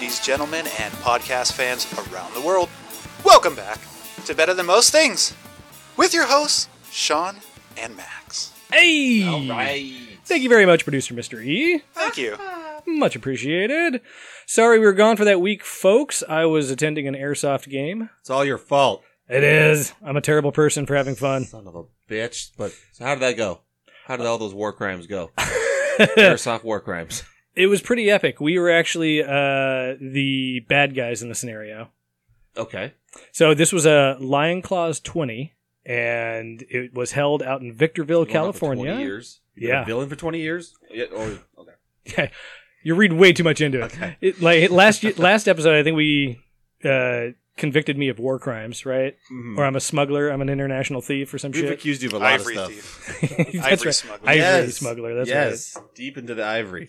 ladies, gentlemen, and podcast fans around the world. Welcome back to Better Than Most Things with your hosts, Sean and Max. Hey! All right. Thank you very much, producer Mr. E. Thank you. Much appreciated. Sorry we were gone for that week, folks. I was attending an airsoft game. It's all your fault, It is. I'm a terrible person for having fun. son of a bitch. But so how did that go? How did all those war crimes go? Airsoft war crimes. It was pretty epic. We were actually uh, the bad guys in the scenario. Okay. So this was a Lion Claws 20, and it was held out in Victorville, You went for 20 California. years. You been Yeah. Villain for twenty years. Yeah. Or okay. Yeah, you're reading way too much into it. Okay. it like last last episode, I think we uh, convicted me of war crimes, right? Mhm. Or I'm a smuggler. I'm an international thief or some shit. We've shit. accused you of a lot Ivory of stuff. thief. That's Ivory right. smuggler. Ivory Yes. smuggler. That's yes. Deep into the ivory.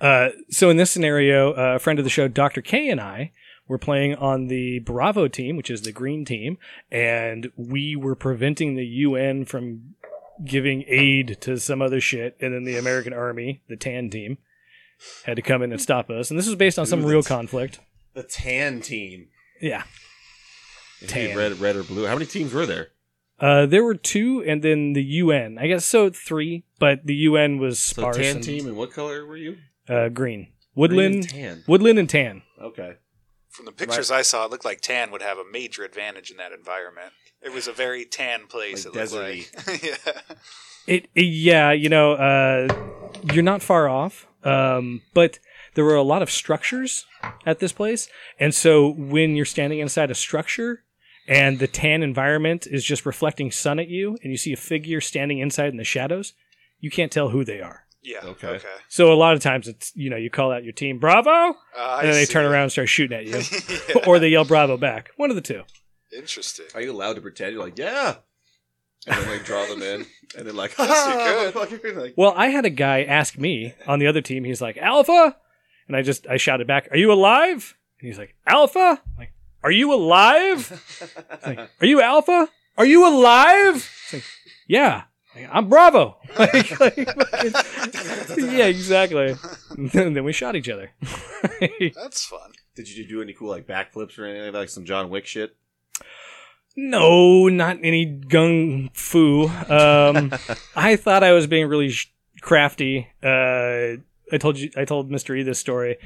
Uh, so in this scenario, uh, a friend of the show, Dr. K, and I were playing on the Bravo team, which is the green team, and we were preventing the UN from giving aid to some other shit, and then the American Army, the tan team, had to come in and stop us. And this was based on some real that's- conflict. The tan team. Yeah. Is it Tan. Red, red or blue. How many teams were there? Uh, there were two, and then the UN. I guess so three, but the UN was So sparse. tan and, team. And what color were you? uh, green, Green woodland, and tan. woodland, and tan. Okay. From the pictures I saw, it looked like tan would have a major advantage in that environment. It was a very tan place. Like it looked like. yeah. It, it- yeah, you know, uh, you're not far off, um, but there were a lot of structures at this place, and so when you're standing inside a structure. And the tan environment is just reflecting sun at you, and you see a figure standing inside in the shadows. You can't tell who they are. Yeah. Okay. Okay. So a lot of times it's you know you call out your team Bravo, Uh, and then they see. turn around and start shooting at you, Yeah. or they yell Bravo back. One of the two. Interesting. Are you allowed to pretend? You're like, yeah. And then like draw them in, and then like, Yes, you "Ha, motherfucker," like, Well, I had a guy ask me on the other team. He's like Alpha, and I just I shouted back, "Are you alive?" And he's like Alpha. I'm like, are you alive? Like, are you Alpha? Are you alive? It's like, yeah. I'm Bravo. Like, like, yeah, exactly. And then we shot each other. That's fun. Did you do any cool like backflips or anything like some John Wick shit? No, not any gung fu. Um, I thought I was being really sh- crafty. Uh, I told you, I told Mister E this story.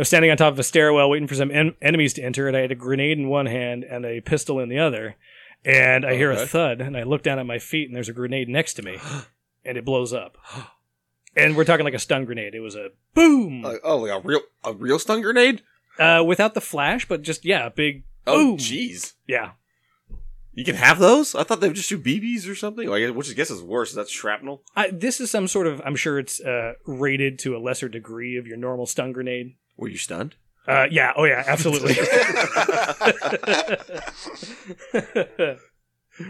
I was standing on top of a stairwell waiting for some en- enemies to enter, and I had a grenade in one hand and a pistol in the other. And I hear a thud, and I look down at my feet, and there's a grenade next to me, and it blows up. And we're talking like a stun grenade. It was a boom, Like, oh, like a real a real stun grenade? uh, without the flash, but just yeah, a big Oh, jeez. Yeah, You can have those? I thought they would just shoot BBs or something. Like, which I guess is worse. That's shrapnel. I, this is some sort of. I'm sure it's uh, rated to a lesser degree of your normal stun grenade. Were you stunned? Uh, yeah. Oh yeah. Absolutely.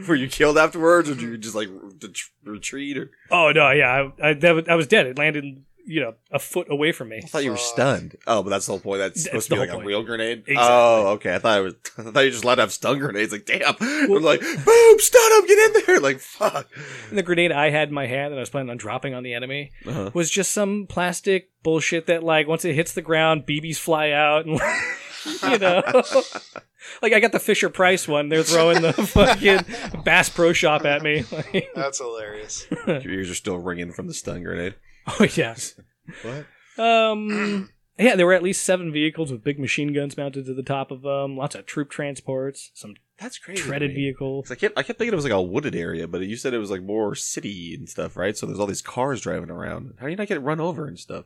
Were you killed afterwards, or did you just like ret- retreat? Or oh no. Yeah. I I, that was, I was dead. It landed. You know, a foot away from me. I thought you were stunned. Oh, but that's the whole point. That's That's supposed to the be like whole a point. real grenade. Exactly. Oh, okay. I thought it was. I thought you just allowed to have stun grenades. Like, damn. I'm like, boom, stun him, get in there. Like, fuck. And the grenade I had in my hand that I was planning on dropping on the enemy Uh-huh. was just some plastic bullshit that, like, once it hits the ground, BBs fly out, and you know. Like I got the Fisher Price one. They're throwing the fucking Bass Pro Shop at me. Like, That's hilarious. Your ears are still ringing from the stun grenade. oh yeah. What? Um, yeah, there were at least seven vehicles with big machine guns mounted to the top of them. Lots of troop transports, some That's crazy. to treaded me. vehicles. 'Cause I kept I kept thinking it was like a wooded area, but you said it was like more city and stuff, right? So there's all these cars driving around. How do you not get run over and stuff?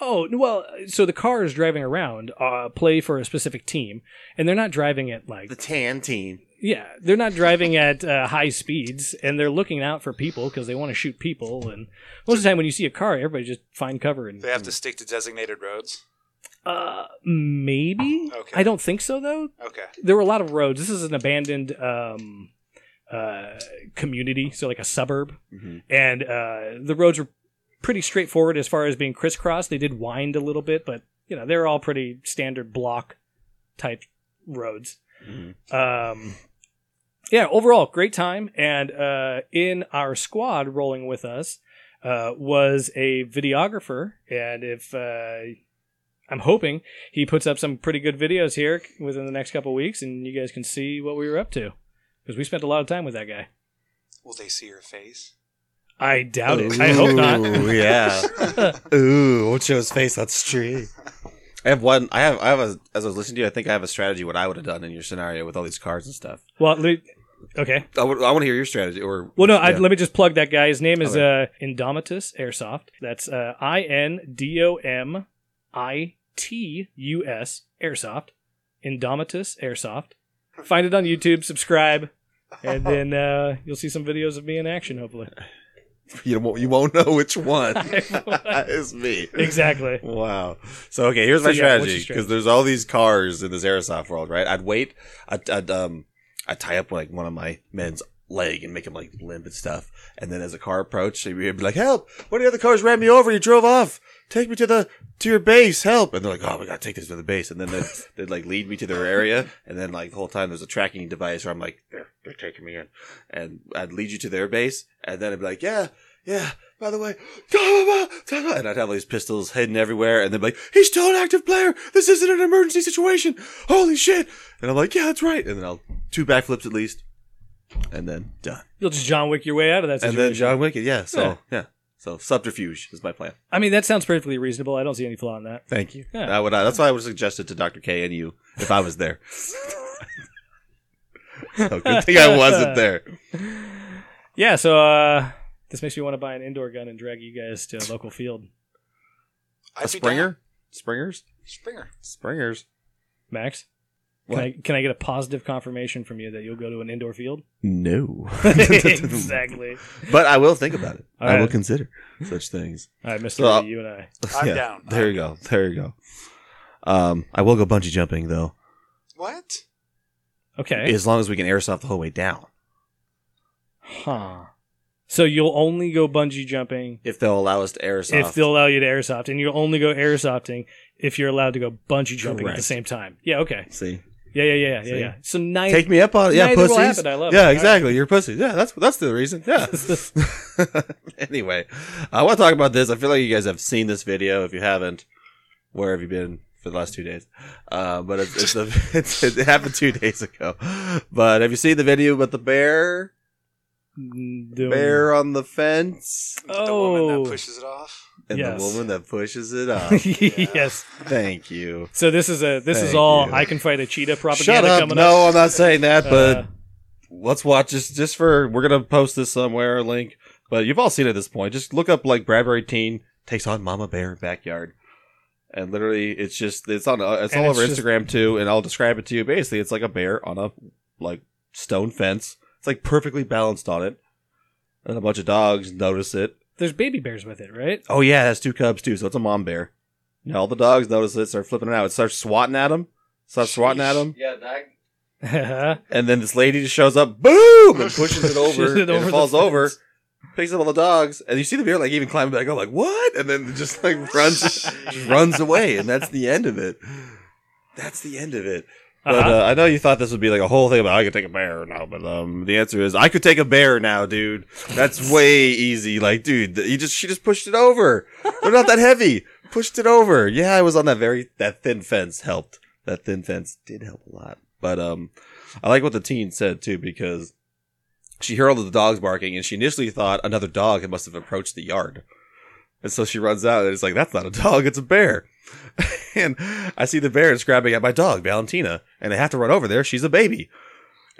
Oh well, so the cars driving around uh, play for a specific team, and they're not driving it like The tan team. Yeah, they're not driving at uh, high speeds, and they're looking out for people because they want to shoot people. And most of the time, when you see a car, everybody just find cover and They have to stick to designated roads. uh, maybe. Okay. I don't think so though. Okay. there were a lot of roads. This is an abandoned um, uh, community, so like a suburb, Mhm. and uh, the roads were pretty straightforward as far as being crisscrossed. They did wind a little bit, but you know they're all pretty standard block type roads. Mhm. Um, yeah, overall great time, and uh, in our squad rolling with us uh, was a videographer, and if uh, I'm hoping he puts up some pretty good videos here within the next couple weeks, and you guys can see what we were up to because we spent a lot of time with that guy. Will they see your face? I doubt it. I hope not. Yeah. Ooh, won't show his face on stream. I have one. I have. I have a. As I was listening to you, I think I have a strategy. What I would have done in your scenario with all these cards and stuff. Well, let me, okay. I, want to hear your strategy. Or Well, no, I, let me just plug that guy. His name is uh, Indomitus Airsoft. That's uh, I N D O M I T U S Airsoft. Indomitus Airsoft. Find it on YouTube, subscribe, and then uh, you'll see some videos of me in action, hopefully. you won't. You won't know which one. it's me. exactly. Wow. So okay, here's So, my yeah, strategy strategy? because there's all these cars in this airsoft world, right? I'd wait. I'd, I'd um, I'd tie up like one of my men's leg and make him like limp and stuff. And then as a car approached, they'd be like, "Help! One of the other cars ran me over. You drove off. Take me to the to your base. Help!" And they're like, "Oh, we gotta take this to the base." And then they'd, they'd like lead me to their area, and then like the whole time there's a tracking device where I'm like, "They're they're taking me in," and I'd lead you to their base, and then I'd be like, "Yeah." Yeah, by the way, and I'd have all these pistols hidden everywhere, and they'd be like, he's still an active player. This isn't an emergency situation. Holy shit. And I'm like, yeah, that's right. And then I'll two backflips at least, and then done. You'll just John Wick your way out of that situation. And then John Wick, it, yeah. So, Yeah. yeah. So subterfuge is my plan. I mean, that sounds perfectly reasonable. I don't see any flaw in that. Thank you. Yeah. That would, that's why I would suggest it to Dr. K and you if I was there. so good thing I wasn't there. Yeah, so uh, this makes me want to buy an indoor gun and drag you guys to a local field. I'd A be Springer? down. Springers? Springer. Springers. Max, can What? I can I get a positive confirmation from you that you'll go to an indoor field? No. exactly. But I will think about it. All I will right. consider such things. All right, Mister, So, uh, you and I. I'm down. There I'm you go. There you go. Um, I will go bungee jumping though, What? Okay. as long as we can airsoft the whole way down. Huh. So you'll only go bungee jumping If they'll allow us to airsoft. if they'll allow you to airsoft, and you'll only go airsofting if you're allowed to go bungee jumping at the same time. Yeah. Okay. see, Yeah. Yeah. Yeah. Yeah. See? Yeah. So neither. take me up on it. Yeah, pussies. happen. I love yeah, right. exactly. You're pussy. Yeah, that's that's the reason. Yeah. anyway, I want to talk about this. I feel like you guys have seen this video. If you haven't, where have you been for the last two days? Uh, but it's, it's, the, it's it happened two days ago. But have you seen the video about the bear? The- Bear on the fence Oh. The woman that pushes it off. and Yes. the woman that pushes it up. yes. Thank you. So this is a this is all you. I can fight a cheetah Shut propaganda up. coming No, up. I'm not saying that, but Uh, let's watch this just for we're gonna post this somewhere, a link. But you've all seen it at this point. Just look up like Bradbury teen takes on Mama Bear backyard. And literally it's just it's on uh, it's And all it's over just- Instagram too, and I'll describe it to you. Basically it's like a bear on a like stone fence. It's like perfectly balanced on it. And a bunch of dogs notice it. there's baby bears with it, right? Oh yeah, it has two cubs too, so it's a mom bear. And all the dogs notice it, start flipping it out. It starts swatting at them. Starts swatting at them. Yeah, that. Uh-huh. And then this lady just shows up, boom, and pushes it over, it and over it falls fence. over, picks up all the dogs, and you see the bear like even climbing back up, like what? And then just like runs, just runs away, and that's the end of it. That's the end of it. But Uh-huh. uh, I know you thought this would be like a whole thing about I could take a bear now, but um, the answer is I could take a bear now, dude. That's way easy. Like, dude, you just she just pushed it over. They're not that heavy. Pushed it over. Yeah, I was on that very that thin fence helped. That thin fence did help a lot. But um, I like what the teen said too because she heard all of the dogs barking and she initially thought another dog must have approached the yard. And so she runs out and it's like, that's not a dog, it's a bear. and I see the bear is grabbing at my dog, Valentina, and I have to run over there. She's a baby.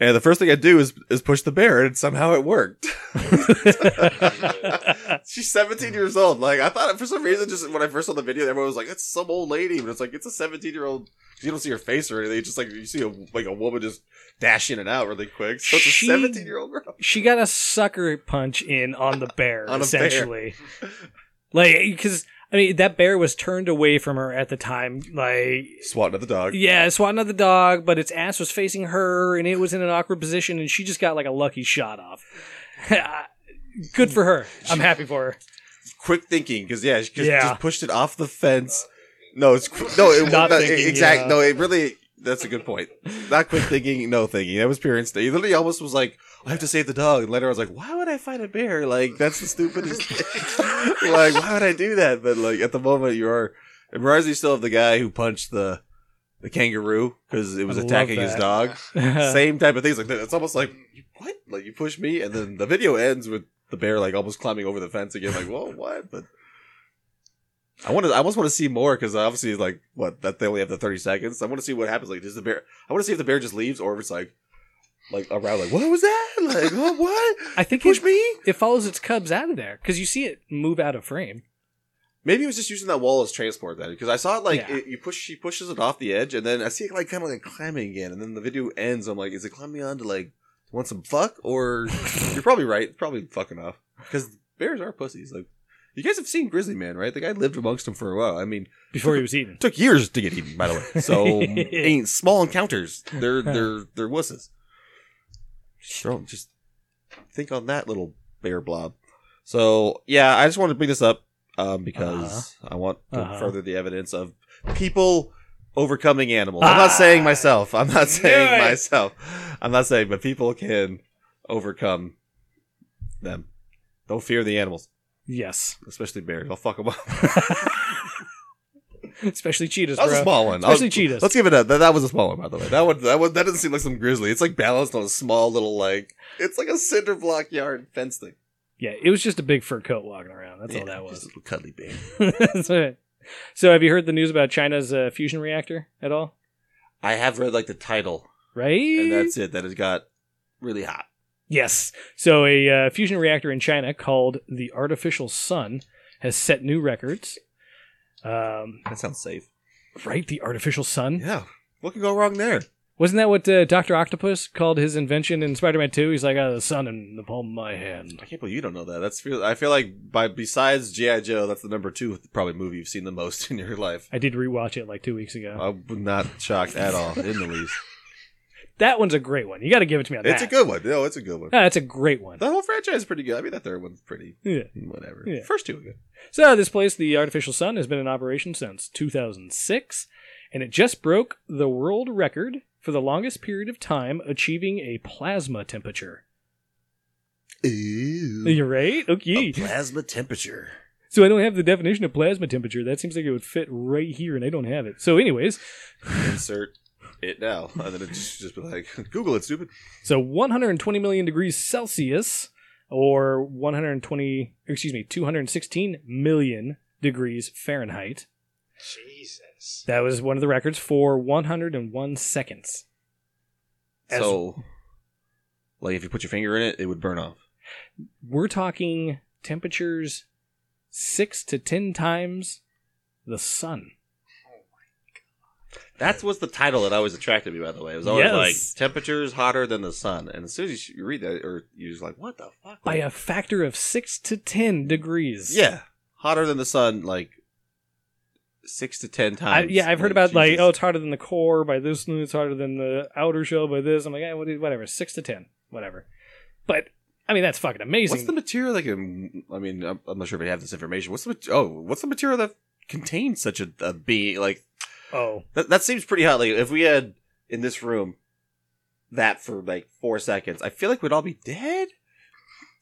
And the first thing I do is, is push the bear and somehow it worked. She's 17 years old. Like, I thought for some reason, just when I first saw the video, everyone was like, it's some old lady. But it's like, it's a 17 year old. You don't see her face or anything. It's just like, you see a, like a woman just dash in and out really quick. So it's a 17 year old girl. she got a sucker punch in on the bear, On a bear. Like, because I mean, that bear was turned away from her at the time. Like, Swatting at the dog. yeah, swatting at the dog, but its ass was facing her, and it was in an awkward position, and she just got like a lucky shot off. Good for her. I'm happy for her. quick thinking because yeah, she just, Yeah. just pushed it off the fence. No, it's no, it, Not not thinking, exact. yeah. No, it really. That's a good point. Not quick thinking, no thinking. That was pure instinct. He literally almost was like, "I have to save the dog." And later, I was like, "Why would I fight a bear? Like that's the stupidest thing. like, why would I do that?" But like at the moment, you are It reminds me still of the guy who punched the the kangaroo because it was I attacking his dog. Same type of things like that. It's almost like what? Like you push me, and then the video ends with the bear like almost climbing over the fence again. Like, whoa, what? But I want to. I almost want to see more because obviously, like, what that they only have the thirty seconds. I want to see what happens. Like, does the bear? I want to see if the bear just leaves or if it's like, like around. Like, what was that? Like, what? what? I think Push it, me? it follows its cubs out of there because you see it move out of frame. Maybe it was just using that wall as transport then, because I saw it like Yeah. it, you push, she pushes it off the edge, and then I see it like kind of like climbing again, and then the video ends. I'm like, is it climbing on to like want some fuck, or you're probably right, probably fucking off, because bears are pussies. Like you guys have seen Grizzly Man, right? The guy lived amongst them for a while. I mean, Before he was eaten. took years to get eaten, by the way. So ain't small encounters. They're they're they're wusses. Just think on that little bear blob. So yeah, I just wanted to bring this up um, because I want to Uh-huh. further the evidence of people overcoming animals. I'm not saying Ah, myself. I'm not saying myself. I'm not saying, but people can overcome them. Don't fear the animals, Yes. especially bears. I'll fuck them up. Especially cheetahs, That was bro. a small one. Especially I'll- cheetahs. Let's give it a that, that was a small one, by the way. That one that one that doesn't seem like some grizzly. It's like balanced on a small little like it's like a cinder block yard fence thing. Yeah, it was just a big fur coat walking around. That's all Yeah, that just was. a little cuddly bear. That's it. So, have you heard the news about China's uh, fusion reactor at all? I have read like the title, Right? and that's it. That has got really hot. Yes. So, a uh, fusion reactor in China called the Artificial Sun has set new records. Um, That sounds safe. right? The Artificial Sun. Yeah. What could go wrong there? Wasn't that what uh, Doctor Octopus called his invention in Spider-Man Two? He's like, "I have the sun in the palm of my hand." I can't believe you don't know that. That's feel. I feel like by besides GI Joe, that's the number two probably movie you've seen the most in your life. I did rewatch it like two weeks ago. I'm not shocked at all in the least. That one's a great one. You got to give it to me on that. It's that. a good one. No, it's a good one. Ah, that's a great one. The whole franchise is pretty good. I mean, that third one's pretty Yeah. whatever. Yeah. First two are good. So this place, the Artificial Sun, has been in operation since 2006, and it just broke the world record for the longest period of time achieving a plasma temperature. Ooh. You're right. Okay. plasma temperature. So I don't have the definition of plasma temperature. That seems like it would fit right here, and I don't have it. So, anyways, Insert it now, and then it just, just be like, Google it, stupid. so 120 million degrees Celsius, or 120, excuse me, 216 million degrees Fahrenheit. Jesus. That was one of the records for 101 seconds. As- so, like, if you put your finger in it, it would burn off. We're talking temperatures six to ten times the sun. That's what's the title that always attracted me. By the way, it was always Yes. like temperatures hotter than the sun, and as soon as you read that, or you're just like, what the fuck? By a factor of six to ten degrees. yeah, hotter than the sun, like six to ten I, times. yeah, I've heard about like, Jesus. oh, it's harder than the core by this, and it's harder than the outer shell by this. I'm like, eh, what- whatever, six to ten, whatever. But I mean, that's fucking amazing. What's the material like? I mean, I'm, I'm not sure if I have this information. What's the mat- oh, what's the material that contains such a, a being? Like oh, that, that seems pretty hot. Like if we had in this room that for like four seconds, I feel like we'd all be dead.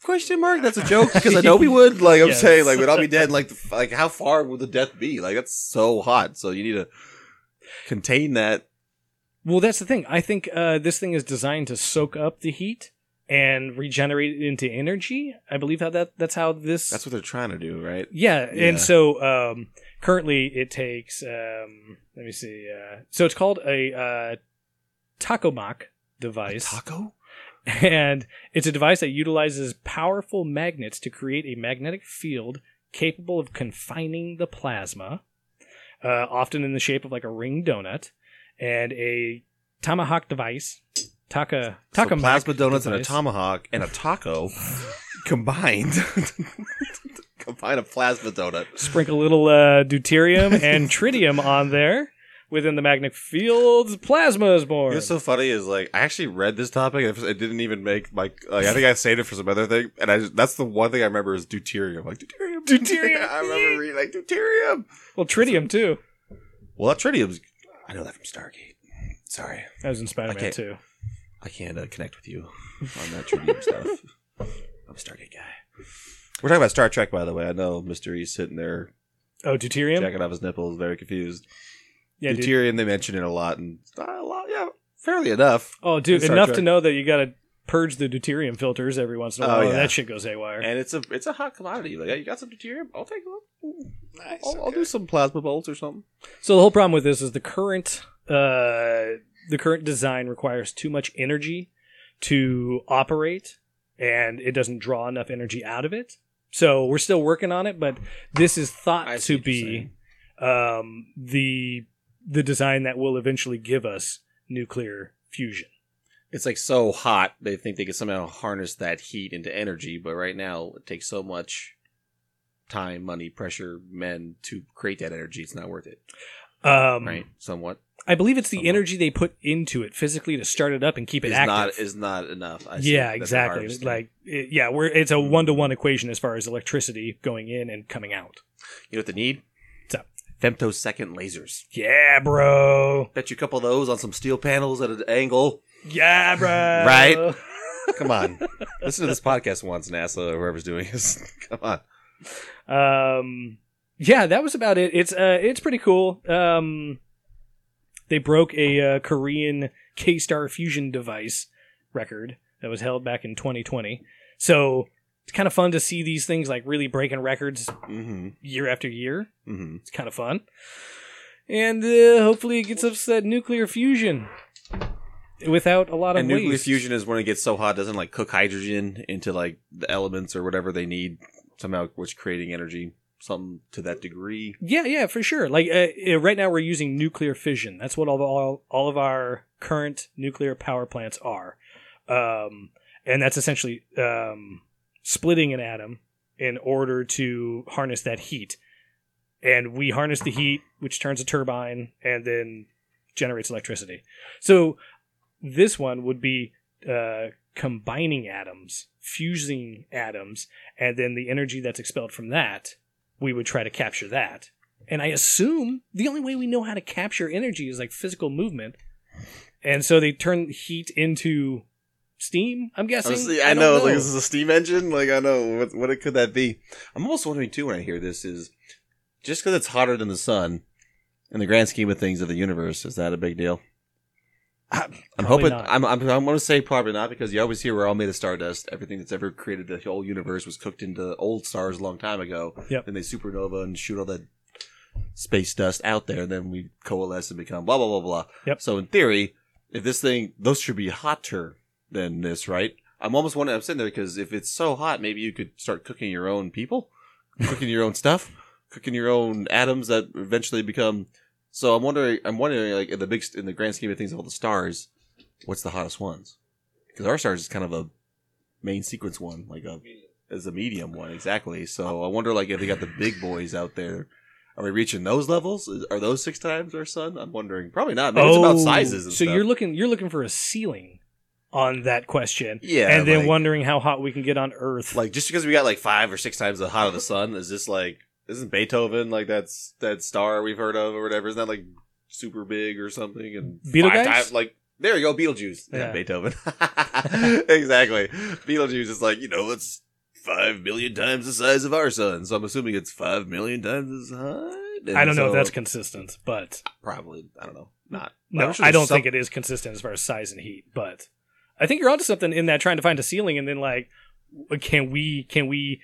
Question mark? That's a joke because I know we would. Like I'm Yes. saying, like we'd all be dead. Like the- like how far would the death be? Like that's so hot. So you need to contain that. well, that's the thing. I think uh, this thing is designed to soak up the heat and regenerate it into energy. I believe how that that's how this That's what they're trying to do, right? Yeah, Yeah. and so um, currently it takes. Um, let me see. Uh, so it's called a uh, tokamak device, Taco. and it's a device that utilizes powerful magnets to create a magnetic field capable of confining the plasma, uh, often in the shape of like a ring donut, and a tomahawk device. Taka So plasma donuts and a tomahawk and a taco combined. Combine a plasma donut. sprinkle a little uh, deuterium and tritium on there. Within the magnetic fields, plasma is born. What's so funny is like I actually read this topic. and It didn't even make my. Like, I think I saved it for some other thing, and I just, that's the one thing I remember is deuterium. Like deuterium, Deuterium. I remember reading like deuterium. well, tritium too. Well, that tritium's. I know that from Stargate. Sorry, That was in Spider-Man Okay. too. I can't uh, connect with you on that tritium stuff. I'm a Stargate guy. We're talking about Star Trek, by the way. I know Mister E's sitting there Oh, deuterium. jacking off his nipples, very confused. yeah, dude. deuterium, they mention it a lot, and uh, a lot, yeah, fairly enough. Oh, dude, Star enough Trek. to know that you got to purge the deuterium filters every once in a Oh, while. and yeah. That shit goes haywire. And it's a it's a hot commodity. Like, you got some deuterium? I'll take it. Nice. I'll, I'll do some plasma bolts or something. So the whole problem with this is the current uh, the current design requires too much energy to operate, and it doesn't draw enough energy out of it. So we're still working on it, but this is thought to be um, the the design that will eventually give us nuclear fusion. It's like so hot they think they can somehow harness that heat into energy, but right now it takes so much time, money, pressure, men to create that energy. It's not worth it, Um, right? Somewhat I believe it's the Somewhat. energy they put into it physically to start it up and keep it is active. not is not enough. I yeah, That's exactly. Like, it, yeah, we're it's a one to one equation as far as electricity going in and coming out. you know what they need? What's up? Femtosecond lasers. Yeah, bro. Bet you a couple of those on some steel panels at an angle. Yeah, bro. Right? Come on, listen to this podcast once, NASA or whoever's doing this. Come on. Um, yeah, that was about it. It's uh, it's pretty cool. Um, they broke a uh, Korean KSTAR fusion device record that was held back in 2020. So it's kind of fun to see these things like really breaking records Mm-hmm. year after year. Mm-hmm. It's kind of fun. And uh, hopefully it gets us that nuclear fusion without a lot of And nuclear waste. fusion is when it gets so hot, it doesn't like cook hydrogen into like the elements or whatever they need somehow, which creating energy, something to that degree. Yeah, yeah, for sure. Like uh, uh, right now, we're using nuclear fission. That's what all, all all of our current nuclear power plants are, um, and that's essentially um, splitting an atom in order to harness that heat. And we harness the heat, which turns a turbine, and then generates electricity. So this one would be uh, combining atoms, fusing atoms, and then the energy that's expelled from that we would try to capture that. And I assume the only way we know how to capture energy is like physical movement. And so they turn heat into steam, I'm guessing. Honestly, I, don't know, like this is a steam engine. Like I know what what it could that be. I'm almost wondering too when I hear this is just because it's hotter than the sun. In the grand scheme of things of the universe, is that a big deal? I'm Probably hoping. not. I'm. I'm. I'm going to say probably not because you always hear we're all made of stardust. Everything that's ever created the whole universe was cooked into old stars a long time ago. Yep. Then they supernova and shoot all that space dust out there. And then we coalesce and become blah blah blah blah. Yep. So in theory, if this thing, those should be hotter than this, right? I'm almost wondering. I'm sitting there because if it's so hot, maybe you could start cooking your own people, cooking your own stuff, cooking your own atoms that eventually become. So I'm wondering. I'm wondering, like in the big, in the grand scheme of things, of all the stars, what's the hottest ones? Because our stars is kind of a main sequence one, like a is a medium one exactly. So I wonder, like, if they got the big boys out there. Are we reaching those levels? Are those six times our sun? I'm wondering. Probably not. Maybe it's about sizes. And Oh, so stuff. you're looking you're looking for a ceiling on that question. Yeah, And then like- wondering how hot we can get on Earth. like just because we got like five or six times the hot of the sun is this like isn't beethoven like that's that star we've heard of or whatever. Isn't that like super big or something? And five times like there you go beetlejuice. Yeah, Yeah. beethoven. Exactly. Beetlejuice is like you know it's five million times the size of our sun. So i'm assuming it's five million times as hot And I don't know if that's consistent, but probably. I don't know. Not. No, sure I don't some- think it is consistent as far as size and heat. But I think you're onto something in that trying to find a ceiling and then like, can we can we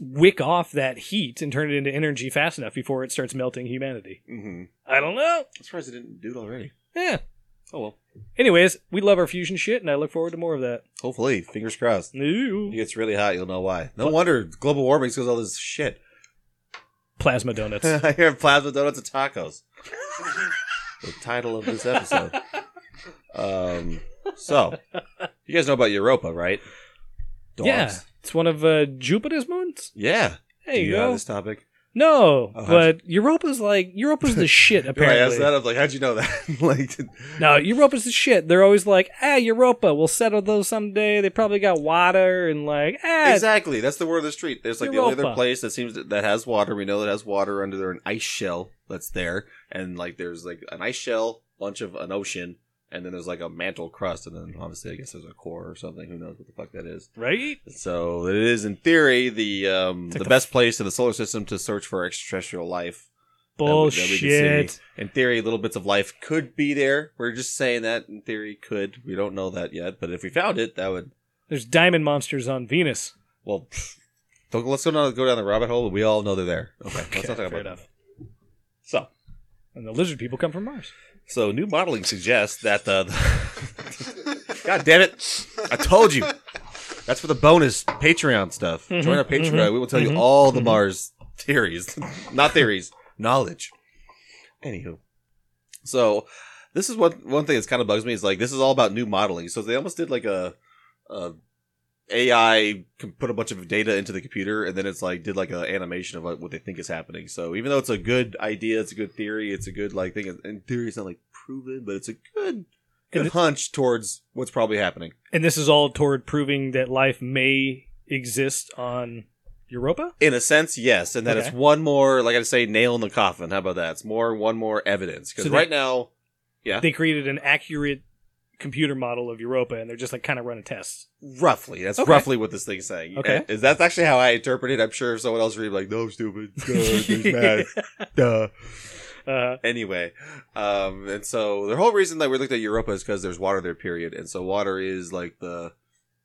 wick off that heat and turn it into energy fast enough before it starts melting humanity? Mhm. I don't know. i'm surprised it didn't do it already Yeah. oh well Anyways, we love our fusion shit, and I look forward to more of that. hopefully fingers crossed Ooh. It gets really hot, you'll know why. No wonder global warming because all this shit. Plasma donuts. I hear plasma donuts and tacos. the title of this episode. Um, so you guys know about Europa, right? Dogs. yeah, it's one of uh, Jupiter's moons. Yeah. There Do you you go. this topic? No, Oh, but Europa's like Europa's the shit. When I Apparently, asked that, I was like, "How'd you know that?" like, no, Europa's the shit. They're always like, ah, Europa, we'll settle those someday. They probably got water and like, ah, exactly. That's the word of the street. There's like the only other place that seems to, that has water. We know that has water under there, an ice shell that's there, and like there's like an ice shell, bunch of an ocean, and then there's like a mantle crust, and then obviously I guess there's a core or something. Who knows what the fuck that is? Right? So it is in theory the um, the the best place in the solar system to search for extraterrestrial life. that we- that we. Bullshit. In theory, little bits of life could be there. We're just saying that in theory could. We don't know that yet, but if we found it, that would There's diamond monsters on Venus. well. pfft, don't- let's go down, go down the rabbit hole. We all know they're there. Okay, let's not talk fair about enough. that. So, And the lizard people come from Mars. So new modeling suggests that the. the God damn it! I told you. That's for the bonus Patreon stuff. Mhm, Join our Patreon. mhm, we will tell you mhm, all the. Mars theories, not theories, knowledge. Anywho, so this is what one thing that's kind of bugs me is like this is all about new modeling. So they almost did like a, a AI can put a bunch of data into the computer and then it's like did like an animation of what they think is happening. So even though it's a good idea, it's a good theory, it's a good like thing. In theory, it's not like proven, but it's a good good hunch towards what's probably happening. And this is all toward proving that life may exist on Europa? In a sense, yes, and that Okay. it's one more, like I say, nail in the coffin. How about that? It's more one more evidence because So right now, yeah, They created an accurate computer model of Europa and they're just like kind of running tests. roughly that's Okay. roughly what this thing's saying. Okay. Is that's actually how I interpret it. I'm sure someone else read like, no, stupid, duh, there's math, duh. Uh, Anyway, um, and so the whole reason that we looked at Europa is because there's water there, period, and so water is like the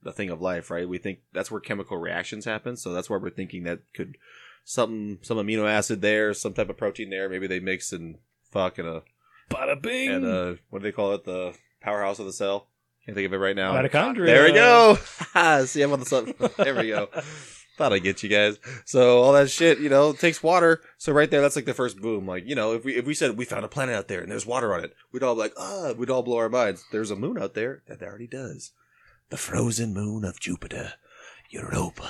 the thing of life, right? We think that's where chemical reactions happen, so that's why we're thinking that could some some amino acid there, some type of protein there. Maybe they mix and fuck and a bada bing. and uh what do they call it? The powerhouse of the cell. Can't think of it right now. Mitochondria. There we go. See, I'm on the sun. There we go. Thought I'd get you guys. So all that shit, you know, takes water. So right there, that's like the first boom. Like, you know, if we if we said we found a planet out there and there's water on it, we'd all be like, ah, we'd all blow our minds. There's a moon out there that already does. The frozen moon of Jupiter, Europa.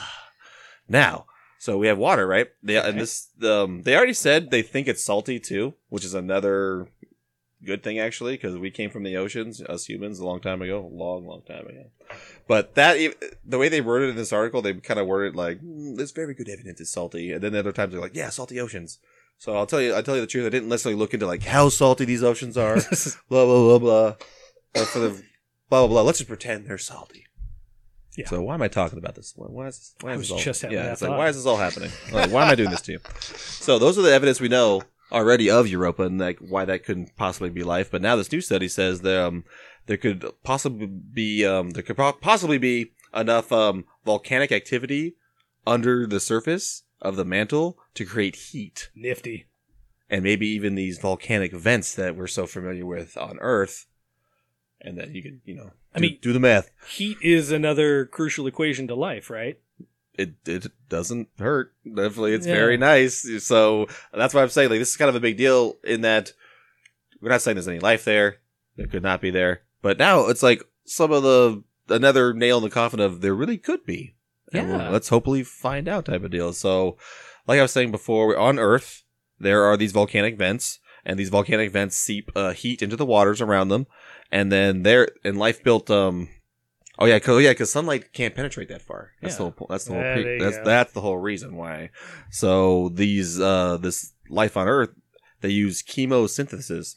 Now, so we have water, right? They, Okay. And this, um, they already said they think it's salty too, which is another good thing actually, because we came from the oceans, us humans, a long time ago, long, long time ago. But that, the way they worded it in this article, they kind of worded like, mm, "There's very good evidence it's salty," and then the other times they're like, "Yeah, salty oceans." So I'll tell you, I'll tell you the truth. I didn't necessarily look into like how salty these oceans are, blah blah blah blah. But for the blah blah blah, let's just pretend they're salty. Yeah. So why am I talking about this? Why, why is this? Why I is was this all, just yeah? It's like why is this all happening? Like, why am I doing this to you? So those are the evidence we know already of Europa and like why that couldn't possibly be life. But now this new study says that um, there could possibly be um, there could po- possibly be enough um, volcanic activity under the surface of the mantle to create heat Nifty. and maybe even these volcanic vents that we're so familiar with on Earth. And that you could, you know, I mean- do the math. Heat is another crucial equation to life, right? It it doesn't hurt. Definitely, it's Yeah. very nice. So that's why I'm saying like this is kind of a big deal in that we're not saying there's any life there. There could not be there, but now it's like some of the another nail in the coffin of there really could be. And we'll- Yeah. let's hopefully find out type of deal. So, like I was saying before, we're on Earth. There are these volcanic vents, and these volcanic vents seep uh, heat into the waters around them, and then there and life built. Um, oh yeah, cause, yeah, because sunlight can't penetrate that far. That's Yeah. the whole. po- That's the whole. Yeah, you that's go. that's the whole reason why. So these uh this life on Earth, they use chemosynthesis.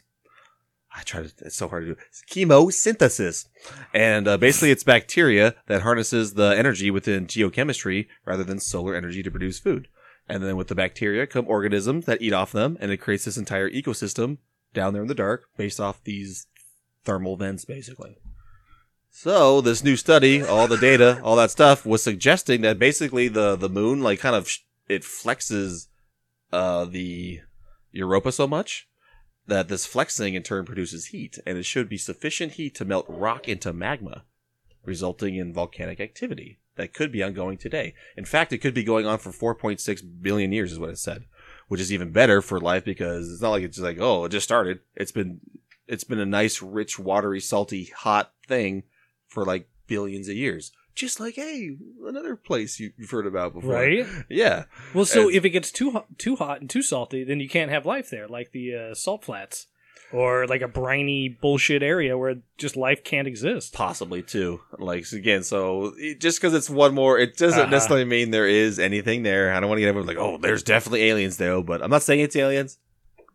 I try to. It's so hard to do. It's chemosynthesis, and uh, basically, it's bacteria that harnesses the energy within geochemistry rather than solar energy to produce food. And then with the bacteria come organisms that eat off them, and it creates this entire ecosystem down there in the dark based off these thermal vents, basically. So this new study, all the data, all that stuff, was suggesting that basically the the moon, like, kind of it flexes uh, the Europa so much that this flexing in turn produces heat, and it should be sufficient heat to melt rock into magma, resulting in volcanic activity that could be ongoing today. In fact, it could be going on for 4.6 billion years, is what it said, which is even better for life because it's not like it's just like, oh, it just started. It's been it's been a nice, rich, watery, salty, hot thing for like billions of years. Just like, hey, another place you, you've heard about before, Right? Yeah, Well, so And- if it gets too hot, too hot and too salty, then you can't have life there, like the uh, salt flats, or like a briny bullshit area where just life can't exist. possibly too. Like again, so it, just because it's one more, it doesn't Uh-huh. necessarily mean there is anything there. I don't want to get everyone like, oh, there's definitely aliens though, but I'm not saying it's aliens.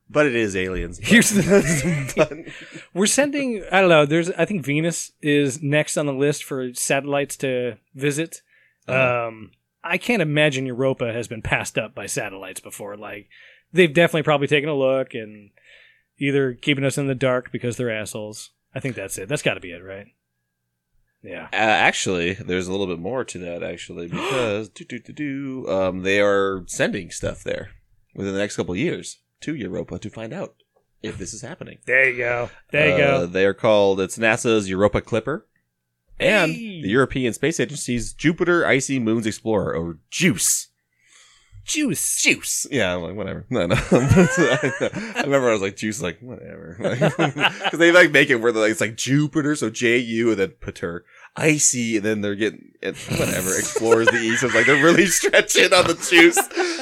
But it is aliens. Here's the we're sending. I don't know. There's. I think Venus is next on the list for satellites to visit. Uh-huh. Um, I can't imagine Europa has been passed up by satellites before. Like they've definitely probably taken a look and either keeping us in the dark because they're assholes. I think that's it. That's got to be it, right? Yeah. Uh, actually, there's a little bit more to that. Actually, because do, do, do, do, um, they are sending stuff there within the next couple of years to Europa to find out if this is happening. There you go. There you Uh, go. They are called. It's NASA's Europa Clipper and Hey! the European Space Agency's Jupiter Icy Moons Explorer, or JUICE. Juice. Juice. Yeah, I'm like whatever. No, no. I remember I was like juice, like whatever, because they like make it where like it's like Jupiter, so J U and then Pater, icy, and then they're getting it, whatever explores the east. It's like they're really stretching on the juice.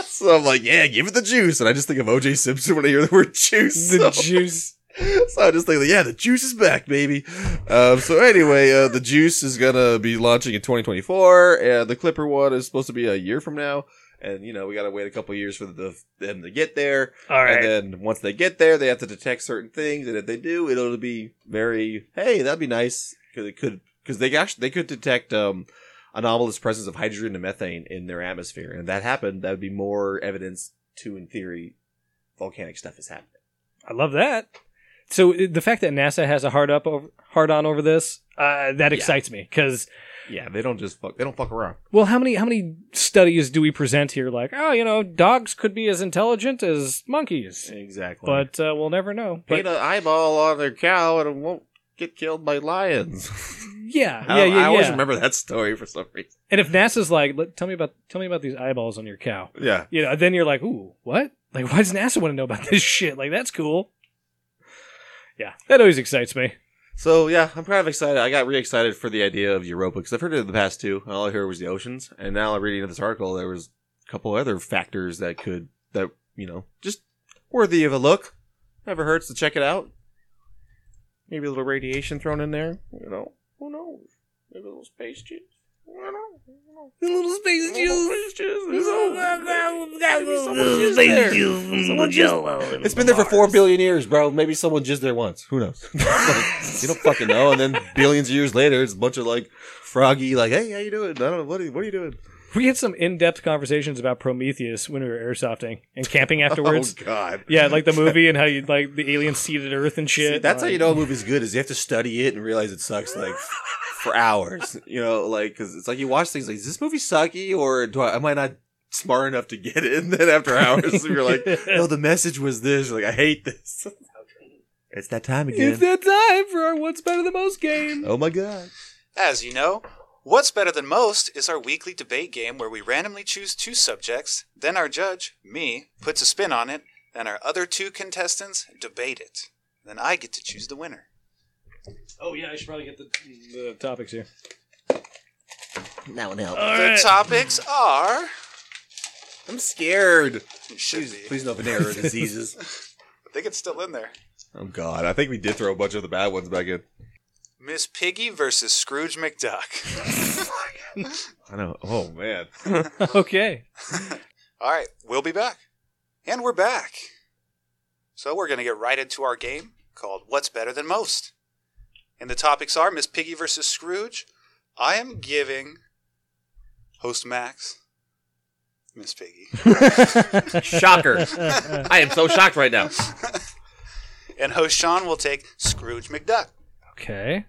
So I'm like, yeah, give it the juice, and I just think of OJ Simpson when I hear the word juice. The so. juice. So I just think, yeah, the juice is back, baby. Um, so anyway, uh, the juice is gonna be launching in 2024, and the Clipper one is supposed to be a year from now. And you know, we gotta wait a couple years for the, them to get there. All right. And then once they get there, they have to detect certain things, and if they do, it'll be very, hey, that'd be nice because it could, because they actually they could detect um, anomalous presence of hydrogen and methane in their atmosphere, and if that happened, that would be more evidence to, in theory, volcanic stuff is happening. I love that. So uh, the fact that NASA has a hard up over, hard on over this, uh, that excites me because Yeah, they don't just fuck, they don't fuck around. well, how many how many studies do we present here? Like, oh, you know, dogs could be as intelligent as monkeys, Exactly. but uh, we'll never know. But paint an eyeball on their cow and it won't get killed by lions. yeah, I, yeah, yeah, I always yeah. remember that story for some reason. And if NASA's like, tell me about tell me about these eyeballs on your cow, Yeah. you know, then you're like, ooh, what? Like, why does NASA want to know about this shit? Like, that's cool. Yeah, that always excites me. So yeah, I'm kind of excited. I got really excited for the idea of Europa because I've heard it in the past too. All I heard was the oceans, and now I'm reading this article. There was a couple other factors that could that you know just worthy of a look. Never hurts to check it out. Maybe a little radiation thrown in there. You know, who knows? Maybe a little space juice. I don't. I don't. The little space Little space juice. There's always- maybe someone jizzed there. Someone jizzed- It's been there for four billion years, bro. Maybe someone jizzed there once. Who knows? you don't fucking know. And then billions of years later, it's a bunch of like froggy, like, hey, how you doing? I don't know. What are, what are you doing? We had some in-depth conversations about Prometheus when we were airsofting and camping oh, afterwards. Oh God. Yeah, like the movie and how you like the aliens seeded Earth and shit. See, that's how you know a movie's good is you have to study it and realize it sucks like for hours. You know, like because it's like you watch things like, is this movie sucky or do I am I not smart enough to get it? And then after hours, you're like, no, oh, the message was this. You're like, I hate this. It's that time again. It's that time for our What's Better Than Most game. oh my god. As you know, What's Better Than Most is our weekly debate game where we randomly choose two subjects, then our judge, me, puts a spin on it, and our other two contestants debate it. Then I get to choose the winner. Oh yeah, I should probably get the, the topics here. That one help. the topics are. I'm scared. You should Please, be. please no venereal diseases. I think it's still in there. oh god, I think we did throw a bunch of the bad ones back in. Miss Piggy versus Scrooge McDuck. I know. Oh man. okay. All right, we'll be back. And we're back. So we're going to get right into our game called What's Better Than Most. And the topics are Miss Piggy versus Scrooge. I am giving host Max Miss Piggy. Shocker. I am so shocked right now. and host Sean will take Scrooge McDuck. Okay.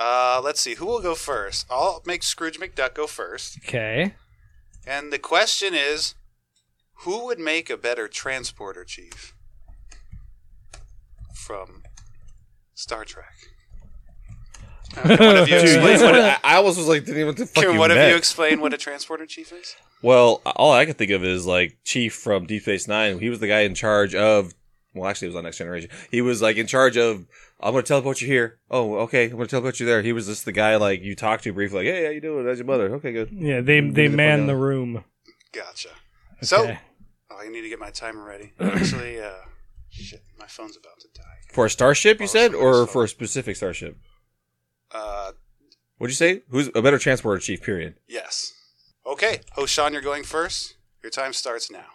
Uh, let's see, who will go first? I'll make Scrooge McDuck go first. Okay. And the question is who would make a better transporter chief from Star Trek? Can one of you explain you what I, I almost was like, didn't even what the fuck can you one of meant. you explain what a transporter chief is? Well, all I can think of is like Chief from Deep Space Nine. He was the guy in charge of. Well, actually, it was on Next Generation. He was like in charge of. I'm gonna teleport you here. Oh, okay. I'm gonna teleport you there. He was just the guy like you talked to briefly, like, hey, how you doing? How's your mother? Okay, good. Yeah, they they man the room. Gotcha. So, Okay. oh, I need to get my timer ready. Actually, uh, shit, my phone's about to die. For a starship, you Oh, said, or somebody's for a specific starship? Uh, What'd you say? Who's a better transporter chief? Period. yes. Okay, host Sean, you're going first. Your time starts now.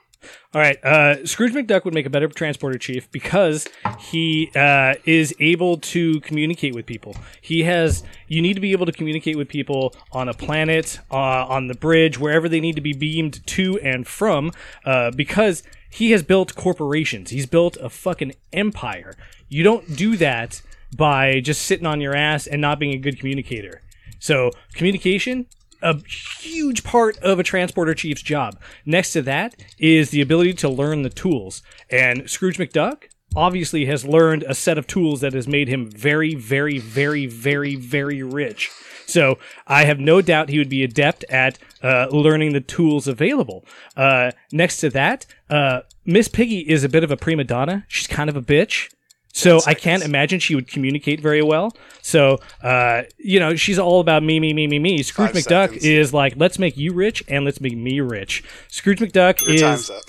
All right. Uh, Scrooge McDuck would make a better transporter chief because he uh, is able to communicate with people. He has. You need to be able to communicate with people on a planet, uh, on the bridge, wherever they need to be beamed to and from, uh, because he has built corporations. He's built a fucking empire. You don't do that by just sitting on your ass and not being a good communicator. So communication, a huge part of a transporter chief's job. Next to that is the ability to learn the tools. And Scrooge McDuck obviously has learned a set of tools that has made him very, very, very, very, very rich. So I have no doubt he would be adept at uh, learning the tools available. Uh, next to that, uh, Miss Piggy is a bit of a prima donna. She's kind of a bitch. So I can't imagine she would communicate very well. So, uh, you know, she's all about me, me, me, me, me. Scrooge Five McDuck seconds. is like, let's make you rich and let's make me rich. Scrooge McDuck Your is time's up.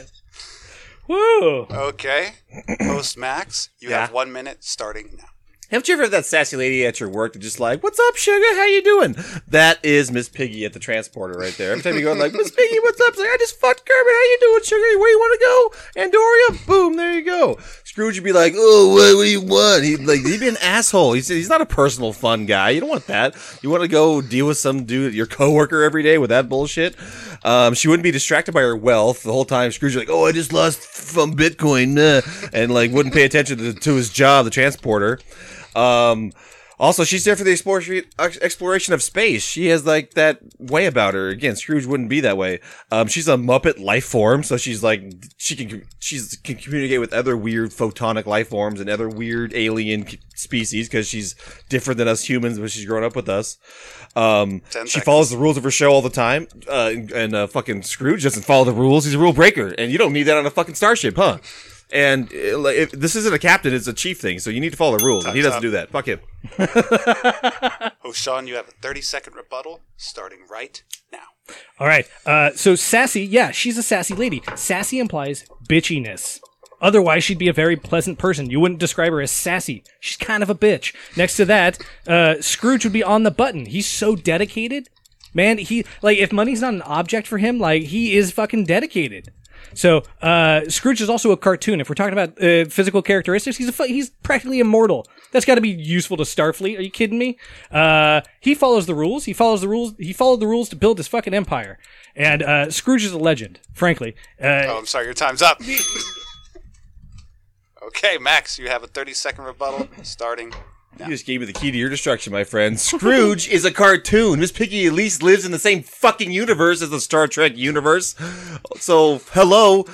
whoa. Okay. Host Max, you Yeah. have one minute starting now. Haven't you ever had that sassy lady at your work that just like, "What's up, sugar? How you doing?" That is Miss Piggy at the transporter right there. Every time you go, like, "Miss Piggy, what's up?" It's like, "I just fucked Kermit. How you doing, sugar? Where you want to go?" Andoria, boom, there you go. Scrooge would be like, "Oh, what, what do you want?" He'd like, he'd be an asshole. He's he's not a personal fun guy. You don't want that. You want to go deal with some dude, your coworker, every day with that bullshit. Um, she wouldn't be distracted by her wealth the whole time. Scrooge like, "Oh, I just lost from Bitcoin," uh," and like wouldn't pay attention to, to his job, the transporter. Um, also, she's there for the exploration exploration of space. She has like that way about her. Again, Scrooge wouldn't be that way. Um, she's a Muppet life form, so she's like she can she's can communicate with other weird photonic life forms and other weird alien species because she's different than us humans, but she's grown up with us. Um, she follows the rules of her show all the time, uh, and uh, fucking Scrooge doesn't follow the rules. He's a rule breaker, and you don't need that on a fucking starship, huh? And uh, like, if, this isn't a captain; it's a chief thing. So you need to follow the rules, and he doesn't up. do that. Fuck him. Oh, Sean, you have a 30 second rebuttal starting right now. All right. Uh, so sassy, yeah, she's a sassy lady. Sassy implies bitchiness. Otherwise, she'd be a very pleasant person. You wouldn't describe her as sassy. She's kind of a bitch. Next to that, uh, Scrooge would be on the button. He's so dedicated. Man, he, like, if money's not an object for him, like, he is fucking dedicated. So, uh, Scrooge is also a cartoon. If we're talking about uh, physical characteristics, he's a, he's practically immortal. That's got to be useful to Starfleet. Are you kidding me? Uh, he follows the rules. He follows the rules. He followed the rules to build his fucking empire. And uh, Scrooge is a legend, frankly. Uh, Oh, I'm sorry, your time's up. okay, Max, you have a 30 second rebuttal starting. You just gave me the key to your destruction, my friend. Scrooge is a cartoon. Miss Piggy at least lives in the same fucking universe as the Star Trek universe. So, hello.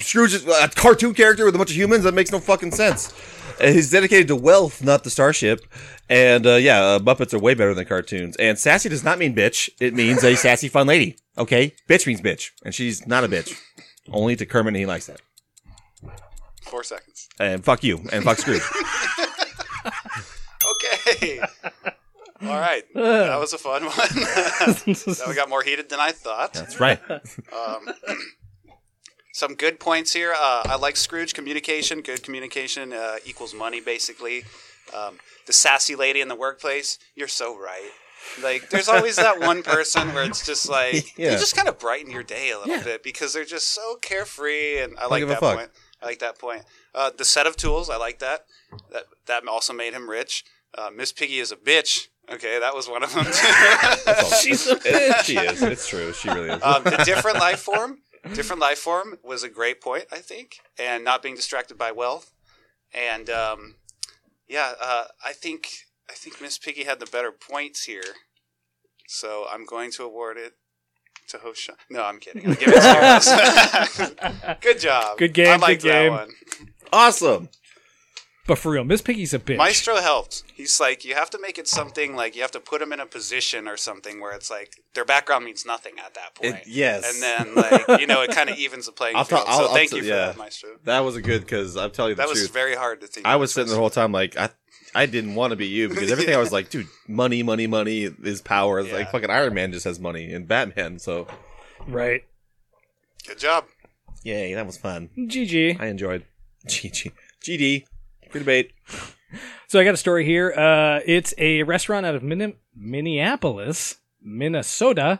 Scrooge is a cartoon character with a bunch of humans. That makes no fucking sense. And He's dedicated to wealth, not the starship. And, uh, yeah, uh, Muppets are way better than cartoons. And sassy does not mean bitch. It means a sassy, fun lady. Okay? Bitch means bitch. And she's not a bitch. Only to Kermit, and he likes that. Four seconds. And fuck you. And fuck Scrooge. Okay. All right. That was a fun one. that one got more heated than I thought. That's right. Some good points here. Uh, I like Scrooge communication. Good communication uh, equals money, basically. Um, the sassy lady in the workplace. You're so right. Like, there's always that one person where it's just like Yeah. you just kind of brighten your day a little Yeah. bit because they're just so carefree, and I like give a that point. I like that point. Uh, the set of tools, I like that. That that also made him rich. Uh, Miss Piggy is a bitch. Okay, that was one of them. she's a bitch. she is. It's true. She really is. um, the different life form, different life form was a great point, I think, and not being distracted by wealth, and um, yeah, uh, I think I think Miss Piggy had the better points here, so I'm going to award it to Hoshan. No, I'm kidding. I'll give it to Heroes. good job. Good game, I liked good that game. one. awesome. But for real, Miss Piggy's a bitch. Maestro helped. He's like, you have to make it something like you have to put them in a position or something where it's like their background means nothing at that point. It- yes. And then like you know it kind of evens the playing I'll field. tell- I'll- so I'll thank tell- you for yeah. that, Maestro. That was a good because I'm telling you the That was very hard to think. I was sitting the whole time like I, I didn't want to be you because everything I was like, dude, money, money, money is power. It's like Yeah. fucking Iron Man just has money and Batman. So right. Good job. yay, that was fun. GG. I enjoyed. GG, GD, free debate. So I got a story here. Uh, it's a restaurant out of Min- Minneapolis, Minnesota.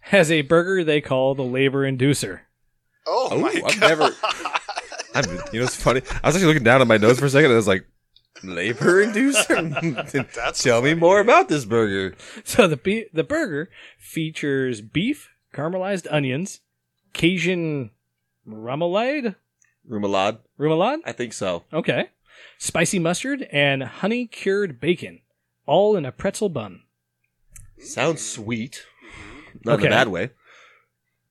has a burger they call the labor inducer. Oh, Oh, my I've god. never- I'm, you know, it's funny. I was actually looking down at my nose for a second, and I was like, "Labor inducer." That's Tell me more about this burger. So the be- the burger features beef, caramelized onions, Cajun remoulade, Rumalad, remoulade, I think so. okay, spicy mustard, and honey cured bacon, all in a pretzel bun. Sounds sweet, not Okay. in a bad way.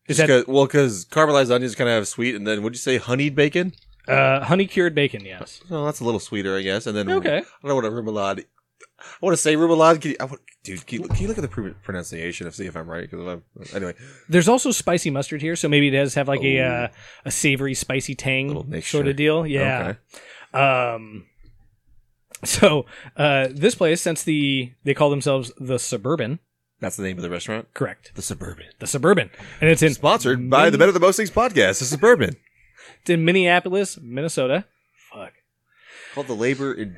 Is Just that 'cause- well, because caramelized onions kind of have sweet, and then would you say honeyed bacon? uh, honey cured bacon? Yes. Oh, that's a little sweeter, I guess. And then Okay. I don't know what a remoulade. I want to say remoulade. Can you, I want, dude, can you, can you look at the pr- pronunciation and see if I'm right? Because anyway. There's also spicy mustard here, so maybe it does have like a uh, a savory, spicy tang sort of deal. Yeah. Okay. Um. So uh, this place, since the they call themselves the Suburban, That's the name of the restaurant. correct? The Suburban. The Suburban, and it's in Sponsored by the Better Than Most Things podcast. The Suburban. it's in Minneapolis, Minnesota. Fuck. Called the labor. In-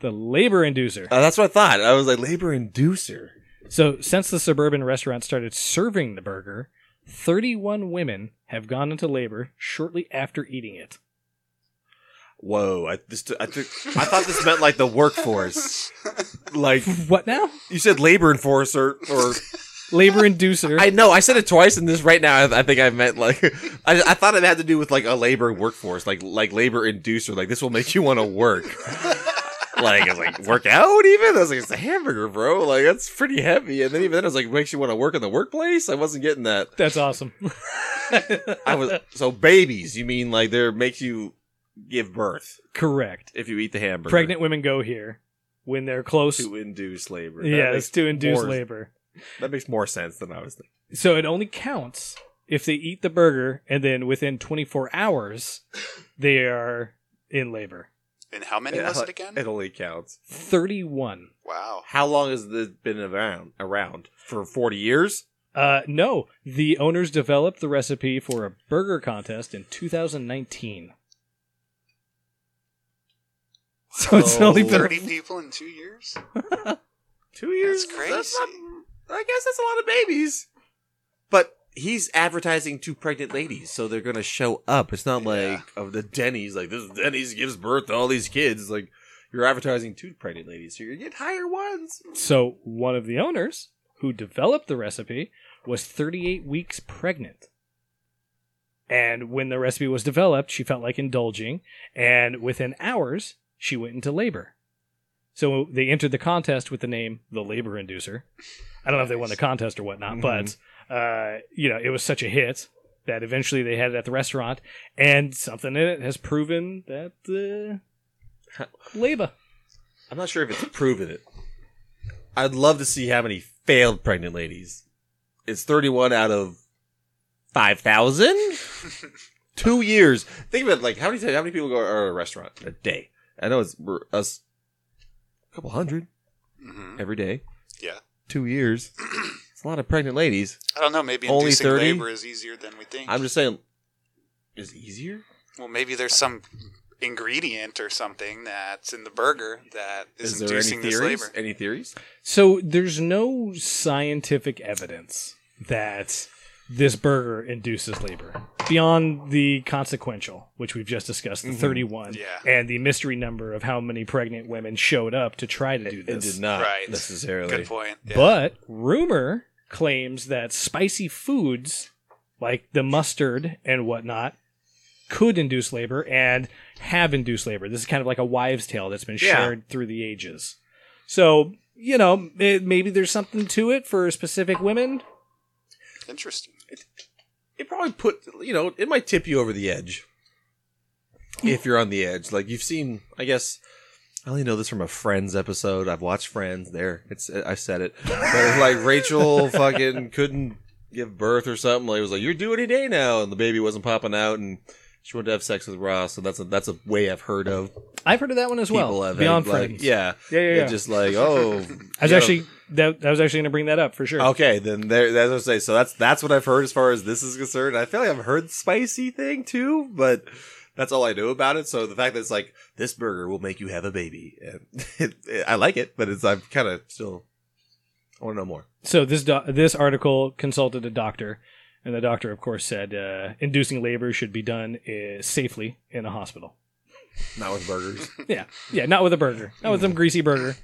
The labor inducer. uh, that's what I thought. I was like labor inducer. So, since the suburban restaurant started serving the burger, 31 women have gone into labor shortly after eating it. Whoa! I this I, th- I thought this meant like the workforce. Like What now? you said, labor enforcer or Labor inducer. I know I said it twice in this right now. I, I think I meant like I, I thought it had to do with like a labor workforce, like like labor inducer. Like this will make you want to work. like I was like work out even. I was like it's a hamburger, bro. Like that's pretty heavy. And then even then I was like makes you want to work in the workplace. I wasn't getting that. That's awesome. I was so babies. You mean like there makes you give birth Correct. if you eat the hamburger? Pregnant women go here when they're close. to induce labor. That yes, makes to induce more- labor. That makes more sense than I was thinking. So it only counts if they eat the burger and then within 24 hours they are in labor. And how many was it again? It only counts. 31. Wow. How long has this been around? Around for forty years? Uh, no, the owners developed the recipe for a burger contest in 2019. So it's Oh. only been 30 people in two years? Two years? That's crazy. not, I guess that's a lot of babies. But he's advertising to pregnant ladies, so they're gonna show up. It's not Yeah. like of the Denny's, like this Denny's gives birth to all these kids. It's like you're advertising to pregnant ladies, so you're get higher ones. So one of the owners who developed the recipe was 38 weeks pregnant. And when the recipe was developed, she felt like indulging, and within hours, she went into labor. So they entered the contest with the name the Labor Inducer. I don't know if they won the contest or whatnot, but uh, you know, it was such a hit that eventually they had it at the restaurant, and something in it has proven that uh, labor. I'm not sure if it's proven it. I'd love to see how many failed pregnant ladies. It's 31 out of 5,000? Two years. Think about it, like how many how many people go to a restaurant a day? I know it's we're us a couple hundred hmm every day. Yeah. Two years. It's a lot of pregnant ladies. I don't know. Maybe Only inducing 30? labor is easier than we think. I'm just saying, is easier? well, maybe there's some ingredient or something that's in the burger that is, Is there any inducing this theories? labor. Any theories? So there's no scientific evidence that this burger induces labor beyond the consequential, which we've just discussed, the Mhm. 31, Yeah. and the mystery number of how many pregnant women showed up to try to do It this. did not Right. necessarily. Good point. Yeah. But rumor claims that spicy foods like the mustard and whatnot could induce labor and have induced labor. This is kind of like a wives' tale that's been Yeah. shared through the ages. So, you know, it, maybe there's something to it for specific women. Interesting. It probably put you know it might tip you over the edge. If you're on the edge. Like you've seen i guess i only know this from a friends episode. I've watched friends. There. It's i said it. But like rachel fucking couldn't give birth or something. Like it was like you're due any day now. And the baby wasn't popping out. And she wanted to have sex with ross and that's a that's a way i've heard of I've heard of that one as people well. have Beyond had, like, friends. yeah Yeah, yeah, yeah. It's just like oh I was you gotta- actually that, I was actually going to bring that up for sure. Okay, then there. That's what I say. So that's that's what I've heard as far as this is concerned. I feel like I've heard the spicy thing too, but that's all I know about it. So the fact that it's like this burger will make you have a baby, and it, I like it, but it's I'm kind of still I want to know more. So this do- this article consulted a doctor, and the doctor, of course, said uh, inducing labor should be done uh, safely in a hospital. Not with burgers. Yeah, yeah, not with a burger, not with some greasy burger.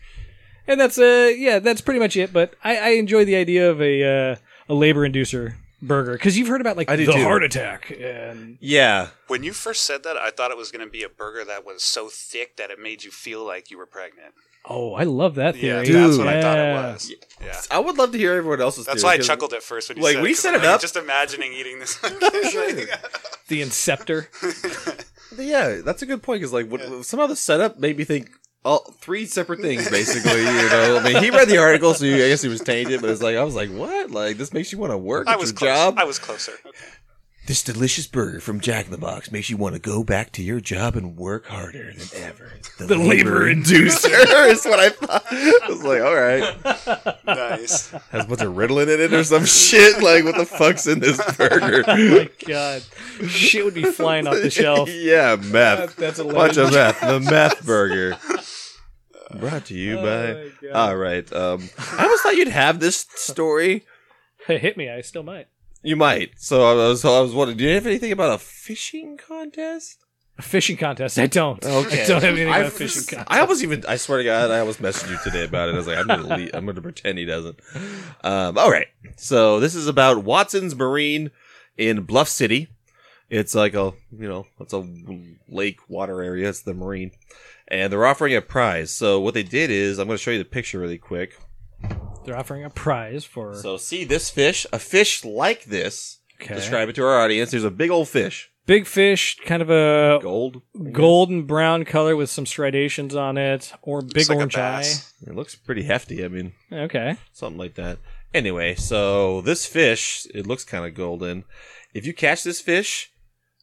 And that's uh, yeah, that's pretty much it. But I, I enjoy the idea of a uh, a labor inducer burger because you've heard about like I do the too. heart attack and yeah. When you first said that, I thought it was going to be a burger that was so thick that it made you feel like you were pregnant. Oh, I love that Yeah, theory. that's what I thought it was. Yeah. I would love to hear everyone else's. That's theory, why I chuckled at first when you Like, said we it, 'cause set it like, up. Just imagining eating this. The Inceptor. Yeah, that's a good point. Because like, what, somehow the setup made me think all three separate things. Basically, you know, I mean, he read the article, so I guess he was tainted. But it's like I was like, what? Like, this makes you want to work I at was your close. job. I was closer. Okay. This delicious burger from Jack in the Box makes you want to go back to your job and work harder than ever. The labor inducer is what I thought. I was like, all right, Nice. has a bunch of Ritalin in it or some shit. Like, what the fuck's in this burger? oh my god, shit would be flying off the shelf. yeah, meth. That's a Bunch of meth. The meth burger. Brought to you Oh by. my God. All right. Um, I almost thought you'd have this story. Hit me. I still might. You might. So I was. So I was wondering. Do you have anything about a fishing contest? A fishing contest. I don't. Okay. I don't have anything about I, a fishing contest. I almost even. I swear to God, I almost messaged you today about it. I was like, I'm gonna. Leave, I'm gonna pretend he doesn't. Um. All right. So this is about Watson's Marine in Bluff City. It's like a you know it's a lake water area. It's the marine, and they're offering a prize. So what they did is I'm going to show you the picture really quick. They're offering a prize for. So see this fish, a fish like this. okay. Describe it to our audience. There's a big old fish, Big fish, kind of a gold. golden brown color with some striations on it, or big Looks like a orange eye. bass. It looks pretty hefty. I mean, Okay. something like that. Anyway, so this fish, it looks kind of golden. If you catch this fish,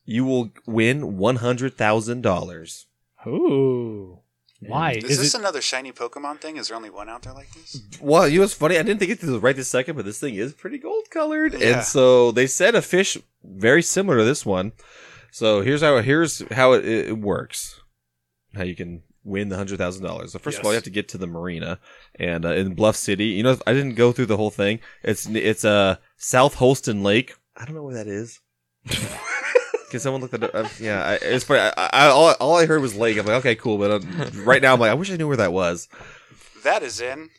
you will win one hundred thousand dollars. Ooh. Why Is, is, this it? another shiny Pokemon thing? Is there only one out there like this? Well, you know what's funny? I didn't think it was right this second, but this thing is pretty gold colored, Yeah. and so they said a fish very similar to this one. So here's how here's how it, it works. How you can win the hundred thousand dollars. So first of all, you have to get to the marina, and uh, in Bluff City, you know, I didn't go through the whole thing. It's it's uh, South Holston Lake. I don't know where that is. Can someone look that up? Uh, yeah, I, it's funny. I, I, all, all I heard was lake. I'm like, okay, cool. But uh, right now, I'm like, I wish I knew where that was. That is in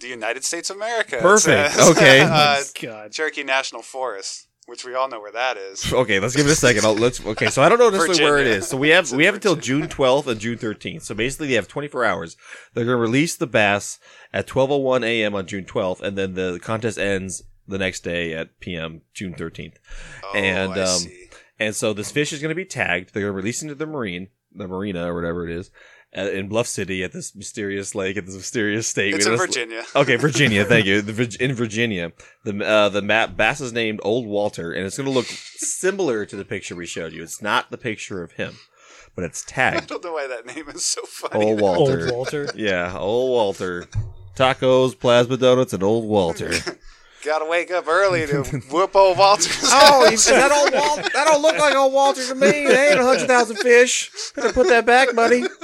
the United States of America. it Perfect. says. Okay. uh, God. Cherokee National Forest, which we all know where that is. Okay, let's give it a second. I'll, let's. Okay, so I don't know necessarily where it Virginia. is. So we have It's in we have until Virginia. June 12th and June 13th. So basically, they have 24 hours. They're going to release the bass at 12:01 a.m. on June 12th, and then the contest ends the next day at p.m. June 13th. Oh, And, I um, see. And so this fish is going to be tagged. They're going to release into the marine, the marina or whatever it is, uh, in Bluff City at this mysterious lake at this mysterious state. It's in Virginia. Okay, Virginia. Thank you. The, in Virginia, the uh, the map bass is named Old Walter, and it's going to look similar to the picture we showed you. It's not the picture of him, but it's tagged. I don't know why that name is so funny. Old Walter. Old Walter. Yeah, Old Walter. Tacos, plasma donuts, and Old Walter. Gotta wake up early to whoop old Walter's. Oh, ass. that old Walter? That don't look like Old Walter to me. They ain't a hundred thousand fish. Better put that back, buddy.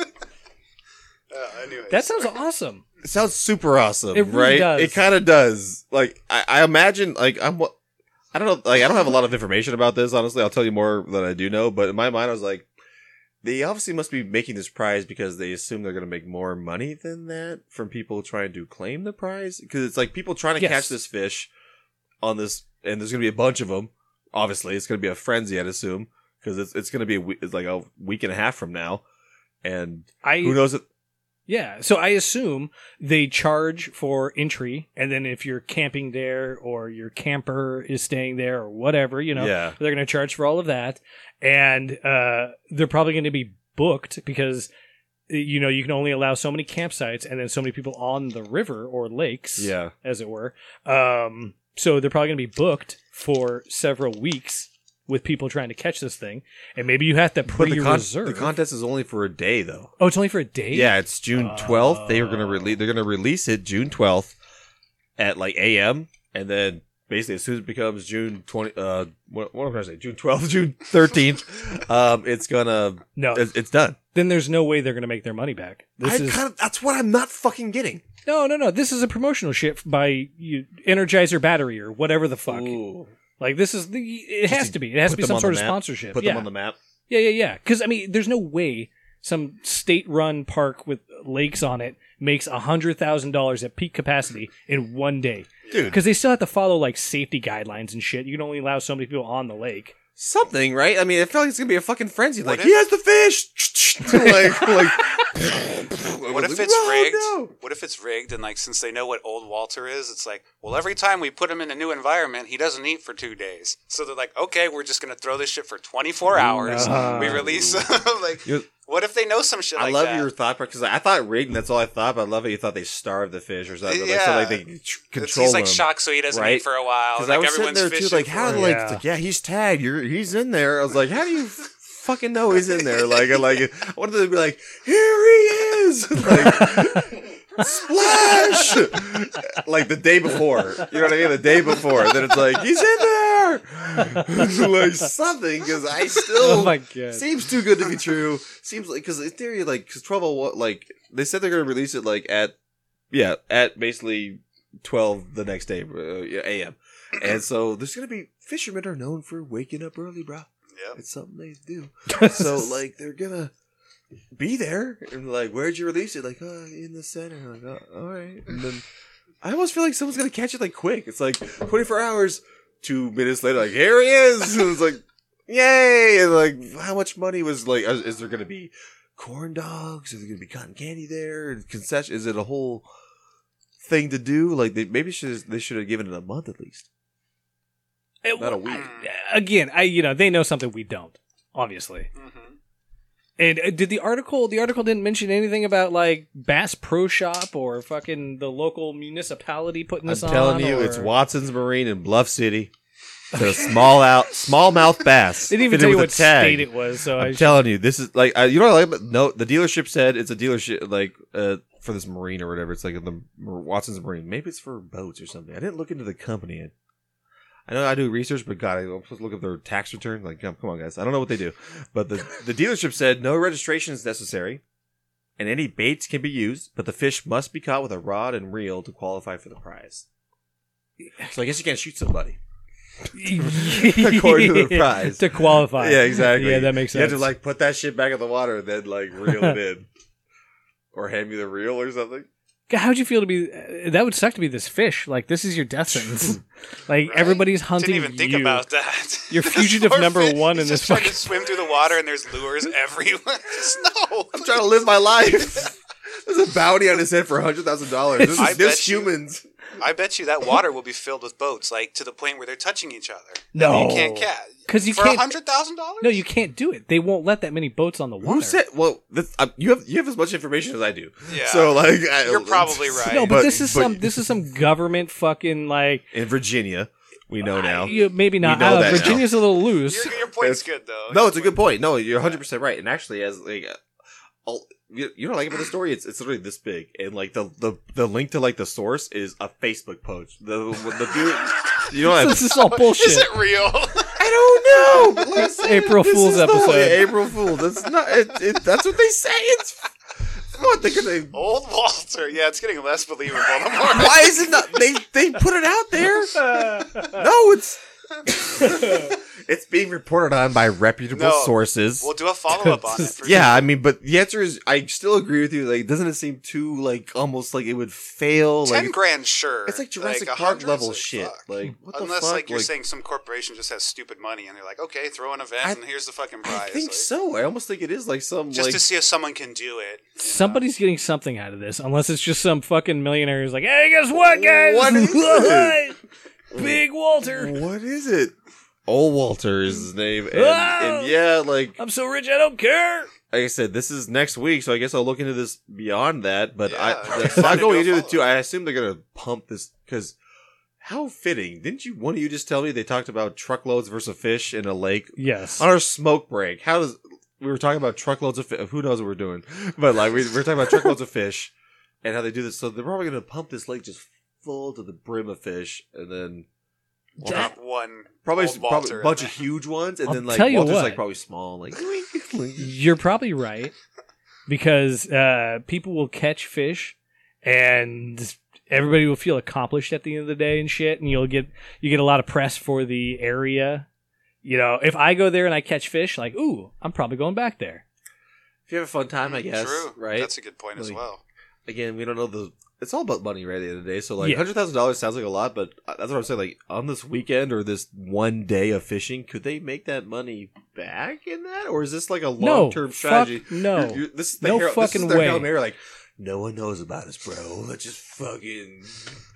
Uh, anyways. That sounds awesome. It sounds super awesome, It really right? does. It kind of does. Like I, I imagine, like I'm. I don't know. Like I don't have a lot of information about this. Honestly, I'll tell you more than I do know. But in my mind, I was like, they obviously must be making this prize because they assume they're going to make more money than that from people trying to claim the prize. Because it's like people trying to Yes. catch this fish on this, and there's going to be a bunch of them. Obviously, it's going to be a frenzy, I'd assume, because it's it's going to be a, it's like a week and a half from now, and I who knows? It, Yeah, so I assume they charge for entry, and then if you're camping there or your camper is staying there or whatever, you know, yeah, they're going to charge for all of that, and uh, they're probably going to be booked because you know you can only allow so many campsites and then so many people on the river or lakes, yeah. as it were. Um, so they're probably going to be booked for several weeks with people trying to catch this thing, and maybe you have to But the, con- the contest is only for a day, though. oh, it's only for a day. Yeah, it's June twelfth. They are going to release. They're going to release it June twelfth at like a.m. and then basically as soon as it becomes June twenty, uh, what, what am I trying to say? June twelfth, June thirteenth. um, it's gonna. no, It's, it's done. then there's no way they're going to make their money back. This I is kind of that's what I'm not fucking getting. no, no, no. This is a promotional shit by you, Energizer Battery or whatever the fuck. Ooh. Like this is the. It has to to be. It has to be some sort of map. sponsorship. Put yeah. them on the map. Yeah, yeah, yeah. Because I mean, there's no way some state-run park with lakes on it makes a hundred thousand dollars at peak capacity in one day. Dude. because they still have to follow like safety guidelines and shit. You can only allow so many people on the lake. Something, right? I mean, I feel like it's gonna be a fucking frenzy. What Like, if- he has the fish. like, like. What if it's No, rigged? no. What if it's rigged and like since they know what old Walter is, it's like, well, every time we put him in a new environment, he doesn't eat for two days. So they're like, okay, we're just gonna throw this shit for 24 hours. No. We release like, You're- what if they know some shit I like love that? your thought because I thought rigged, that's all I thought. But I love it. You thought they starved the fish or something. Like, so Yeah. like they tr- It's- control he's like them. shocked, so he doesn't right? eat for a while. Because Like I was sitting there too, like how for do him. like, Yeah. like yeah he's tagged, you're he's in there. I was like, how do you fucking know he's in there? Like I like I wanted to be like, here he is, like splash, like the day before. You know what I mean? The day before. Then it's like he's in there, like something. Because I still Oh my god! Seems too good to be true. Seems like because in theory, like because twelve oh one, like they said they're gonna release it like at yeah at basically twelve the next day uh, a.m. And so there's gonna be fishermen are known for waking up early, bro. yeah It's something they do. So like they're gonna be there and like where'd you release it? Like uh, in the center. Like oh, all right, and then I almost feel like someone's gonna catch it like quick. It's like 24 hours. Two minutes later, like here he is. And it's like yay! And like how much money was like? Is, is there gonna be corn dogs? Is there gonna be cotton candy there? And concession? Is it a whole thing to do? Like they maybe should they should have given it a month at least. It- Not a week. I- again, I you know they know something we don't, obviously. Mhm. And uh, did the article? The article didn't mention anything about like Bass Pro Shop or fucking the local municipality putting this on? I'm on. telling you, or- it's Watson's Marine in Bluff City. The small out, smallmouth bass. They didn't even fitted tell you with what a tag. state it was. So I I'm telling you, this is like uh, you know what I like. About, no, the dealership said it's a dealership like uh, for this marine or whatever. It's like the Watson's Marine. Maybe it's for boats or something. I didn't look into the company. I know I do research, but God, I'm supposed to look up their tax return. Like, come, come on, guys, I don't know what they do. But the the dealership said no registration is necessary, and any baits can be used, but the fish must be caught with a rod and reel to qualify for the prize. So I guess you can't shoot somebody. According to the prize. to qualify. Yeah, exactly. Yeah, that makes sense. You have to like put that shit back in the water and then like reel it in, or hand me the reel or something. God, How'd you feel to be? Uh, that would suck to be this fish. Like this is your death sentence. like Right? everybody's hunting Didn't even think you. about that. You're fugitive number fish, one in he's this just trying fucking- to swim through the water, and there's lures everywhere. Just no. I'm trying to live my life. There's a bounty on his head for hundred thousand dollars. There's, I there's bet you- humans. I bet you that water will be filled with boats, like to the point where they're touching each other. No. you can't catch 'Cause you for can't- hundred thousand dollars. No, you can't do it. They won't let that many boats on the water. Who said? Well, this, uh, you have you have as much information as I do. Yeah. So like, I, You're probably right. No, but, But- this is but- some this is some government fucking like in Virginia, we know now. you, maybe not. We know Uh, that now. Virginia's a little loose. Your, your point's good though. No, it's a good point. No, you're 100 percent right. And actually, as like, uh, all, you, you know, like about the story, it's it's literally this big, and like the the the link to like the source is a Facebook post. The the dude, you know, what I, this is all bullshit. Is it real? I don't know. But listen, April this Fool's is episode. way- April Fool. That's not. It, it, that's what they say. It's what they could. Old Walter. Yeah, it's getting less believable the more. Why is it not? They they put it out there. No, it's it's being reported on by reputable No. sources. We'll do a follow up on it. For yeah, I mean, but the answer is I still agree with you. Like, doesn't it seem too like almost like it would fail? Ten Like, grand, sure. it's like Jurassic a Park hundred, level it's shit. fuck. Like, what the Unless fuck? like you're Like- saying some corporation just has stupid money and they're like, okay, throw an event I- and here's the fucking prize. I think Like, so. I almost think it is like some Just like to see if someone can do it. you know? Somebody's getting something out of this, unless it's just some fucking millionaire who's like, "Hey, guess what, guys? What is it? Big Walter. what is it? Old Walter is his name, and, Ah! and yeah, like I'm so rich, I don't care." like I said, this is next week, so I guess I'll look into this beyond that. But Yeah, I, it's that's fun not to going into it too. I assume they're gonna pump this because how fitting! Didn't you? One of you just tell me they talked about truckloads versus fish in a lake Yes. on our smoke break. How does we were talking about truckloads of fish? Who knows what we're doing? But like we, we were talking about truckloads of fish and how they do this. So they're probably gonna pump this lake just full to the brim of fish, and then well, Drop one. probably old probably a in bunch there. of huge ones, and I'll then like tell you Walter's what. like probably small, like You're probably right. because uh, people will catch fish and everybody will feel accomplished at the end of the day and shit, and you'll get you get a lot of press for the area. You know, if I go there and I catch fish, like, ooh, I'm probably going back there. If you have a fun time, I guess. True. Right. That's a good point as Like- well. Again, we don't know the. It's all about money, right? At the end of the day, so like Yeah. hundred thousand dollars sounds like a lot, but uh, that's what I'm saying. Like on this weekend or this one day of fishing, could they make that money back in that, or is this like a long term fuck strategy? no. You're- you're- this is the No Hail- this fucking is their way. Hail Mary, like no one knows about us, bro. Let's just fucking.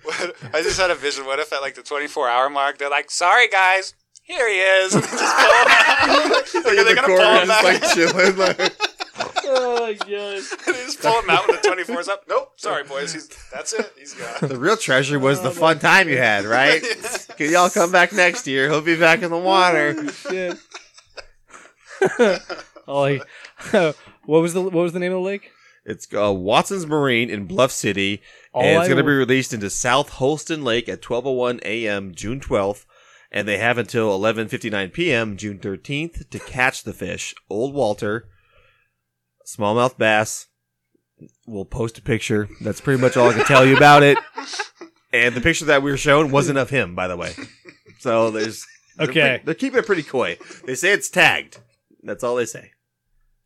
I just had a vision. What if at like the 24 hour mark, they're like, sorry guys, here he is. And they just pull him out. Like, are they going to pull him back? like chilling, like. Oh yes. they just pull him out when the 24 is up. Nope, sorry boys. He's, that's it. He's gone. The real treasure was the fun time you had, right? Can y'all come back next year? He'll be back in the water. Yeah. oh, he- what was the what was the name of the lake? It's uh, Watson's Marine in Bluff City, All and it's I going to be released into South Holston Lake at 12:01 a.m. June 12th, and they have until 11:59 p.m. June 13th to catch the fish. Old Walter, smallmouth bass. We'll post a picture. That's pretty much all I can tell you about it. And the picture that we were shown wasn't of him, by the way. So there's they're Okay. pretty- they're keeping it pretty coy. They say it's tagged. That's all they say.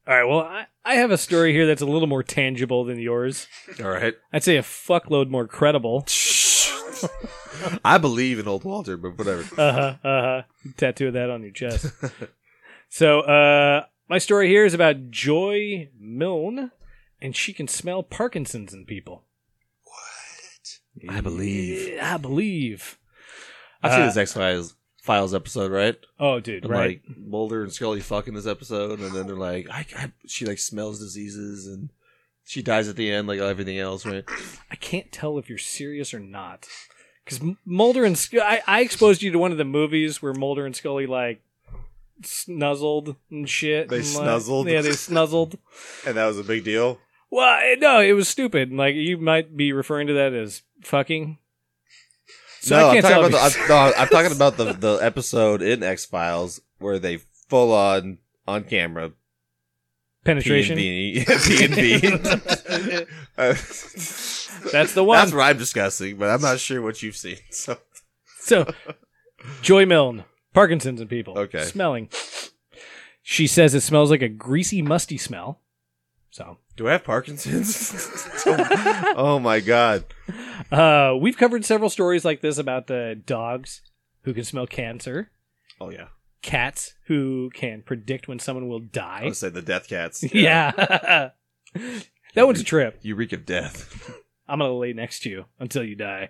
All right. Well, I, I have a story here that's a little more tangible than yours. All right. I'd say a fuckload more credible. I believe in old Walter, but whatever. Uh huh. Uh huh. Tattoo that on your chest. so, uh, my story here is about Joy Milne, and she can smell Parkinson's in people. What? I believe. I believe. I've seen Uh, this X Files Files episode, right? Oh, dude, And, right? Like Mulder and Scully fuck in this episode, and then they're like, I, I, she like smells diseases, and she dies at the end, like everything else, right? I can't tell if you're serious or not. Because Mulder and Sc- I, I exposed you to one of the movies where Mulder and Scully like snuzzled and shit. They and, like- snuzzled? yeah, they snuzzled. And that was a big deal. Well, eh, no, it was stupid. Like you might be referring to that as fucking. So no, I I'm talking about the, I'm, no, I'm talking about the the episode in X Files where they full on on camera penetration. P and B, P and B. That's the one. That's what I'm discussing, but I'm not sure what you've seen. So So, Joy Milne, Parkinson's in people. Okay. Smelling. She says it smells like a greasy, musty smell. So, do I have Parkinson's? oh my god! uh, we've covered several stories like this about uh, dogs who can smell cancer, Oh yeah, cats who can predict when someone will I die. would say the death cats. Yeah. that one's a trip. You reek of death. I'm gonna lay next to you until you die.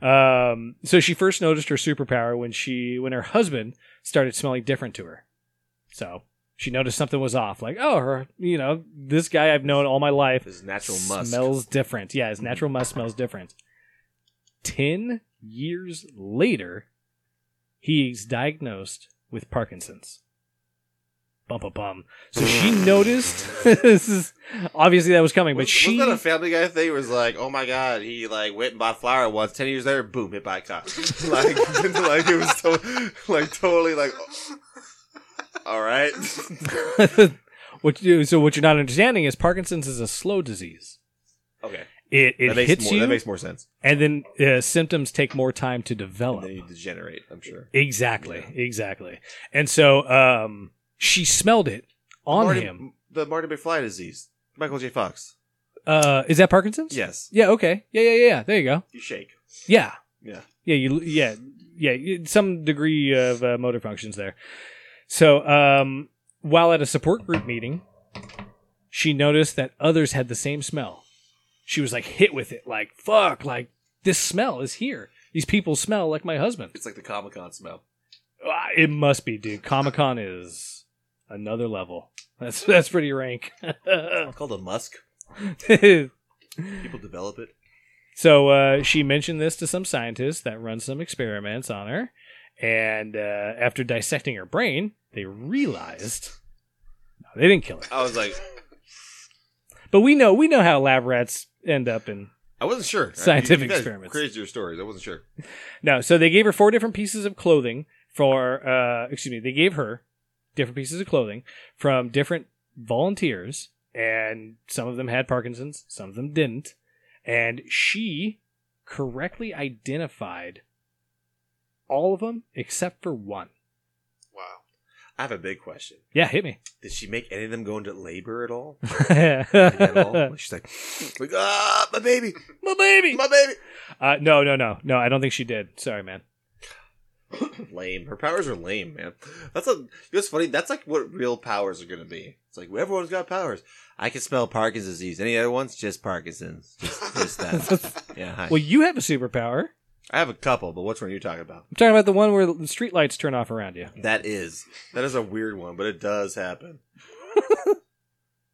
Um, so she first noticed her superpower when she when her husband started smelling different to her. So she noticed something was off. Like, oh, her, you know, this guy I've known all my life His natural musk. smells different. Yeah, his natural musk smells different. Ten years later, he's diagnosed with Parkinson's. Bum bum bum. So she noticed. this is obviously that was coming, but Was, she wasn't that a Family Guy thing? It was like, oh my god, he like went and bought flour once. Ten years later, boom, hit by a cop. like, like it was to- like totally like. All right. what you so what you're not understanding is Parkinson's is a slow disease. Okay. It it hits more, you, That makes more sense. and then uh, symptoms take more time to And develop. then you degenerate. I'm sure. exactly, exactly. And so um, she smelled it on Marty, him. The Marty McFly disease. Michael J. Fox. Uh, is that Parkinson's? Yes. Yeah. Okay. Yeah. Yeah. Yeah. Yeah. There you go. You shake. Yeah. Yeah. Yeah. You. Yeah. Yeah. Some degree of uh, motor functions there. So, um, while at a support group meeting, she noticed that others had the same smell. She was like hit with it, like fuck, like this smell is here. These people smell like my husband. It's like the Comic Con smell. Ah, It must be, dude. Comic Con is another level. That's that's pretty rank. called a musk. People develop it. So uh, she mentioned this to some scientists that run some experiments on her, and uh, after dissecting her brain, they realized no, they didn't kill her. I was like, But we know we know how lab rats end up in I wasn't sure. Scientific You guys experiments. Crazier stories. I wasn't sure. no. So they gave her four different pieces of clothing for uh, excuse me, they gave her different pieces of clothing from different volunteers, and some of them had Parkinson's, some of them didn't, and she correctly identified all of them except for one. Wow. I have a big question. Yeah, hit me. Did she make any of them go into labor at all? at all? She's like, like, ah, my baby, my baby. my baby. Uh, no, no, no, no. I don't think she did. Sorry, man. Lame. Her powers are lame, man. That's a. Know what's funny? That's like what real powers are gonna be. It's like everyone's got powers. I can spell Parkinson's disease. Any other ones? Just Parkinson's. Just, just that. yeah. Hi. Well, you have a superpower. I have a couple, but which one are you talking about? I'm talking about the one where the streetlights turn off around you. That is that is a weird one, but it does happen.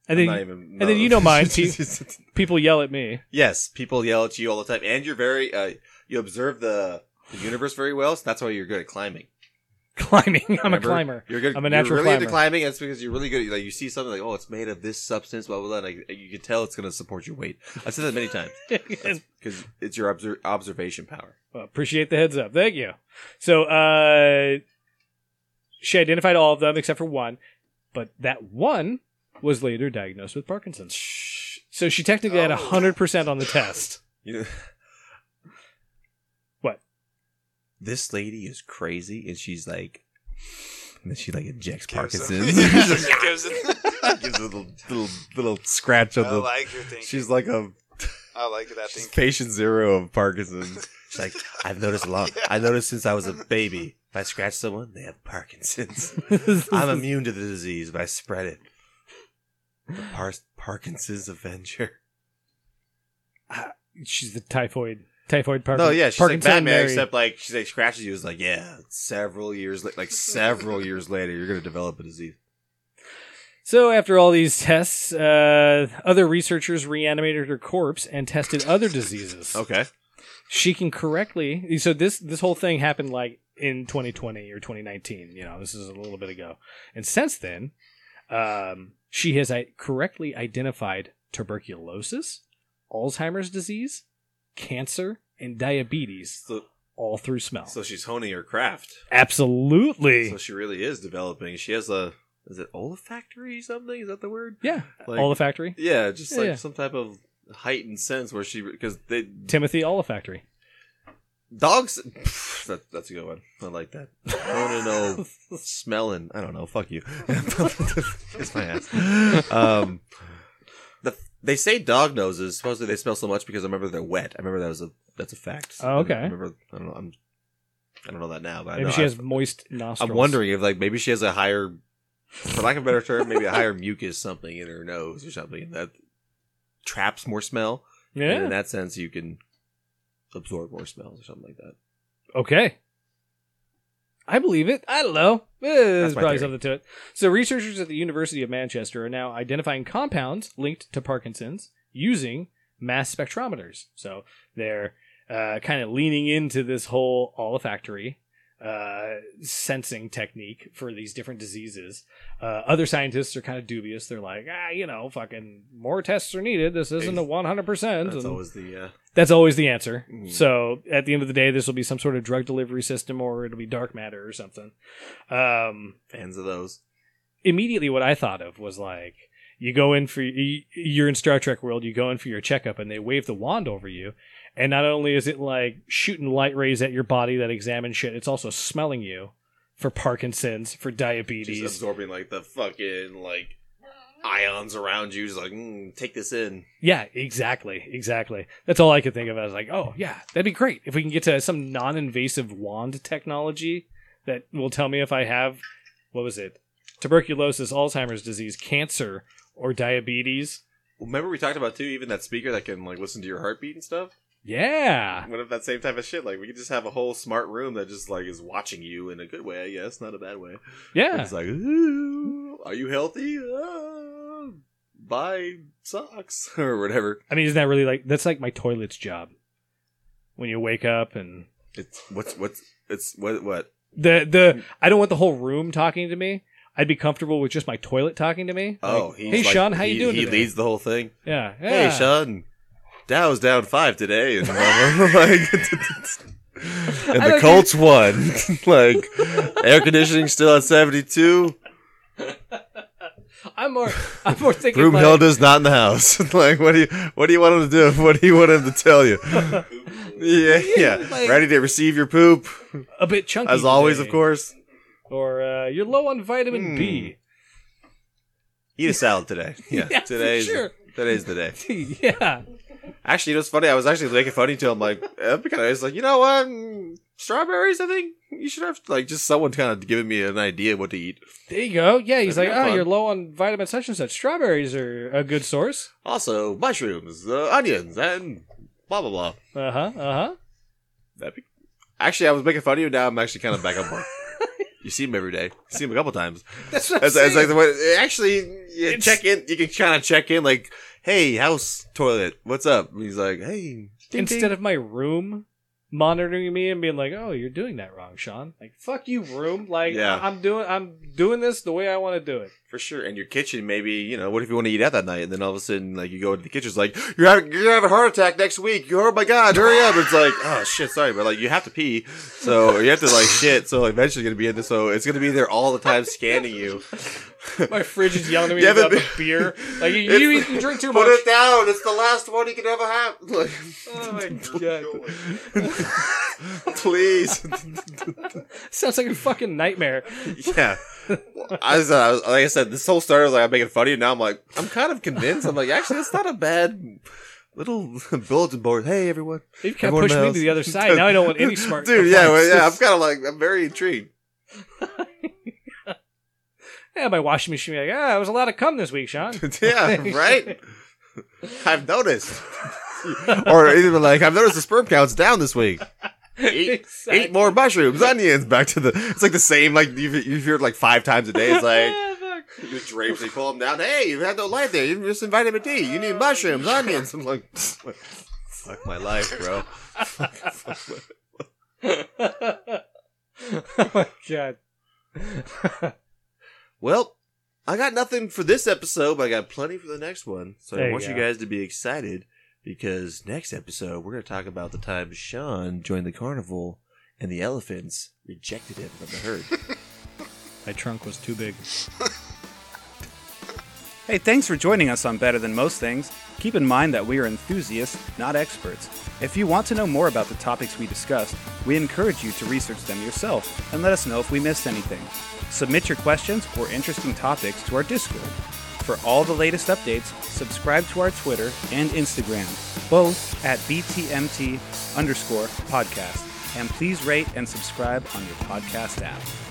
And then, even, and then you don't mind. People yell at me. yes, people yell at you all the time, and you're very. Uh, you observe the the universe very well, so that's why you're good at climbing. Climbing. I'm Remember? a climber. You're good. I'm a natural you're really into climber. climbing. That's because you're really good. Like you see something like, oh, it's made of this substance, blah blah blah. Like you can tell it's going to support your weight. I've said that many times because it's your obser- observation power. Well, appreciate the heads up. Thank you. So, uh, she identified all of them except for one, but that one was later diagnosed with Parkinson's. So she technically had Oh. 100% on the test know, What? This lady is crazy, and she's like, and then she like injects Gives him- Parkinson's. Gives him- Gives a little little little scratch of I the. like your thinking. She's like a I like that she's thing. patient zero of Parkinson's. She's like, I've noticed a lot. I noticed since I was a baby. If I scratch someone, they have Parkinson's. I'm immune to the disease, but I spread it. The Par- Parkinson's Avenger. Ah, she's the typhoid, typhoid Park- No, yeah, she's Parkinson like Batman, Mary. except like she like scratches you. Is like, yeah, several years, la- like several years later, you're gonna develop a disease. So after all these tests, uh, other researchers reanimated her corpse and tested other diseases. Okay, she can correctly so this this whole thing happened like in 2020 or 2019 you know this is a little bit ago and since then um, she has I- correctly identified tuberculosis alzheimer's disease cancer and diabetes so all through smell so she's honing her craft. absolutely So she really is developing. She has a is it olfactory something? Is that the word? yeah Like- olfactory Yeah, just Yeah, like yeah. some type of heightened sense where she because they timothy olfactory dogs. pff, that, that's a good one. I like that. I want to know smelling. I don't know. Fuck you. it's my ass. Um, they say dog noses. Supposedly they smell so much because I remember they're wet. I remember that was a that's a fact. Oh, okay. I remember. I don't know. I'm. I don't know that now, but I maybe know she has moist nostrils I'm wondering if like maybe she has a higher, for lack of a better term, maybe a higher mucus something in her nose or something that traps more smell. And in that sense, you can absorb more smells or something like that. Okay. I believe it. I don't know. Eh, There's probably theory. something to it. So, researchers at the University of Manchester are now identifying compounds linked to Parkinson's using mass spectrometers. So, they're uh, kind of leaning into this whole olfactory uh, sensing technique for these different diseases. Uh, other scientists are kind of dubious. They're like, ah, you know, fucking more tests are needed. This isn't a 100%. That's and- always the uh, that's always the answer. Mhm. So at the end of the day, this will be some sort of drug delivery system, or it'll be dark matter or something. Um, fans of those. immediately, what I thought of was like you go in for you- you're in Star Trek world, you go in for your checkup, and they wave the wand over you, and not only is it like shooting light rays at your body that examine shit, it's also smelling you for Parkinson's, for Just diabetes. absorbing like the fucking like ions around you. Just like mm, take this in. Yeah, exactly, exactly. That's all I could think of. I was like, oh yeah, that'd be great if we can get to some non-invasive wand technology that will tell me if I have what was it, tuberculosis, Alzheimer's disease, cancer, or diabetes. Remember we talked about too, even that speaker that can like listen to your heartbeat and stuff. Yeah, What if that same type of shit? Like we could just have a whole smart room that just like is watching you in a good way, I guess, not a bad way. yeah. It's like, Ooh, are you healthy? Ah, buy socks or whatever. I mean, isn't that really like that's like my toilet's job? When you wake up and It's what's what's it's what what the the I don't want the whole room talking to me. I'd be comfortable with just my toilet talking to me. Oh, Like, he's hey like- Sean, how you doing He today? leads the whole thing. Yeah, Hey. Sean, Dow's down five today, and, like, and the Colts won. like air conditioning still at seventy two. I'm more. I'm more thinking. like, Broomhilda's not in the house. like, what do you what do you want him to do? What do you want him to tell you? yeah, yeah. like- Ready to receive your poop, a bit chunky. as always, today. of course. Or uh, you're low on vitamin Hmm. B. Eat a salad today. Yeah, Yeah, today's sure. today's the day. yeah. Actually, you know what's funny? I was actually making funny to him. Like, because I was like, you know what? Mm, Strawberries. I think you should have like just someone kind of giving me an idea what to eat. There you go. Yeah, he's That'd like, oh, fun. you're low on vitamin such and such. Strawberries are a good source. Also, mushrooms, uh, onions, and blah blah blah. Uh huh. Uh huh. That'd be... Actually, I was making fun of you. Now I'm actually kind of back up on board. you see him every day. You see him a couple times. That's what I'm it's like the way, actually, you It's- check in. You can kind of check in, like, "Hey, house toilet, what's up?" And he's like, "Hey." ding, Instead ding." of my room monitoring me and being like, "Oh, you're doing that wrong, Sean." Like, fuck you, room. Like, Yeah. I'm doing, I'm doing this the way I want to do it. For sure, and your kitchen, maybe you know, what if you want to eat out that night, and then all of a sudden, like, you go into the kitchen, it's like, "You're having, you're gonna a heart attack next week." You, oh my god, hurry up! It's like, oh shit, sorry, but like, you have to pee, so you have to like shit. So eventually, it's gonna be in this, so it's gonna be there all the time, scanning you. My fridge is yelling at me You haven't about the beer. Like, you, you, eat- you drink too Put much. Put it down. It's the last one you can ever have. Like, Oh my god. please. Sounds like a fucking nightmare. yeah. I was, I was, like I said, this whole story was like I'm making fun of you. Now I'm like, I'm kind of convinced. I'm like, actually, it's not a bad little bulletin board. Hey, everyone. You've kind of pushed me to the other side. Now I don't want any smart. Dude, yeah, well, yeah. I'm kind of like, I'm very intrigued. Yeah, my washing machine. Like, ah, it was a lot of cum this week, Sean. yeah, right. I've noticed. or even like, I've noticed the sperm count's down this week. Eat, Exactly. eat more mushrooms, onions. Back to the. It's like the same. Like you've, you've heard like five times a day. It's like. Fuck. The drapes, they pull them down. Hey, you had no light there. You missing vitamin D. You need mushrooms, onions. I'm like, fuck my life, bro. oh my god. Well, I got nothing for this episode, but I got plenty for the next one. So There I want you go. guys to be excited because next episode we're going to talk about the time Sean joined the carnival and the elephants rejected him from the herd. My trunk was too big. Hey, thanks for joining us on Better Than Most Things. Keep in mind that we are enthusiasts, not experts. If you want to know more about the topics we discussed, we encourage you to research them yourself and let us know if we missed anything. Submit your questions or interesting topics to our Discord. For all the latest updates, subscribe to our Twitter and Instagram, both at BTMT underscore podcast. And please rate and subscribe on your podcast app.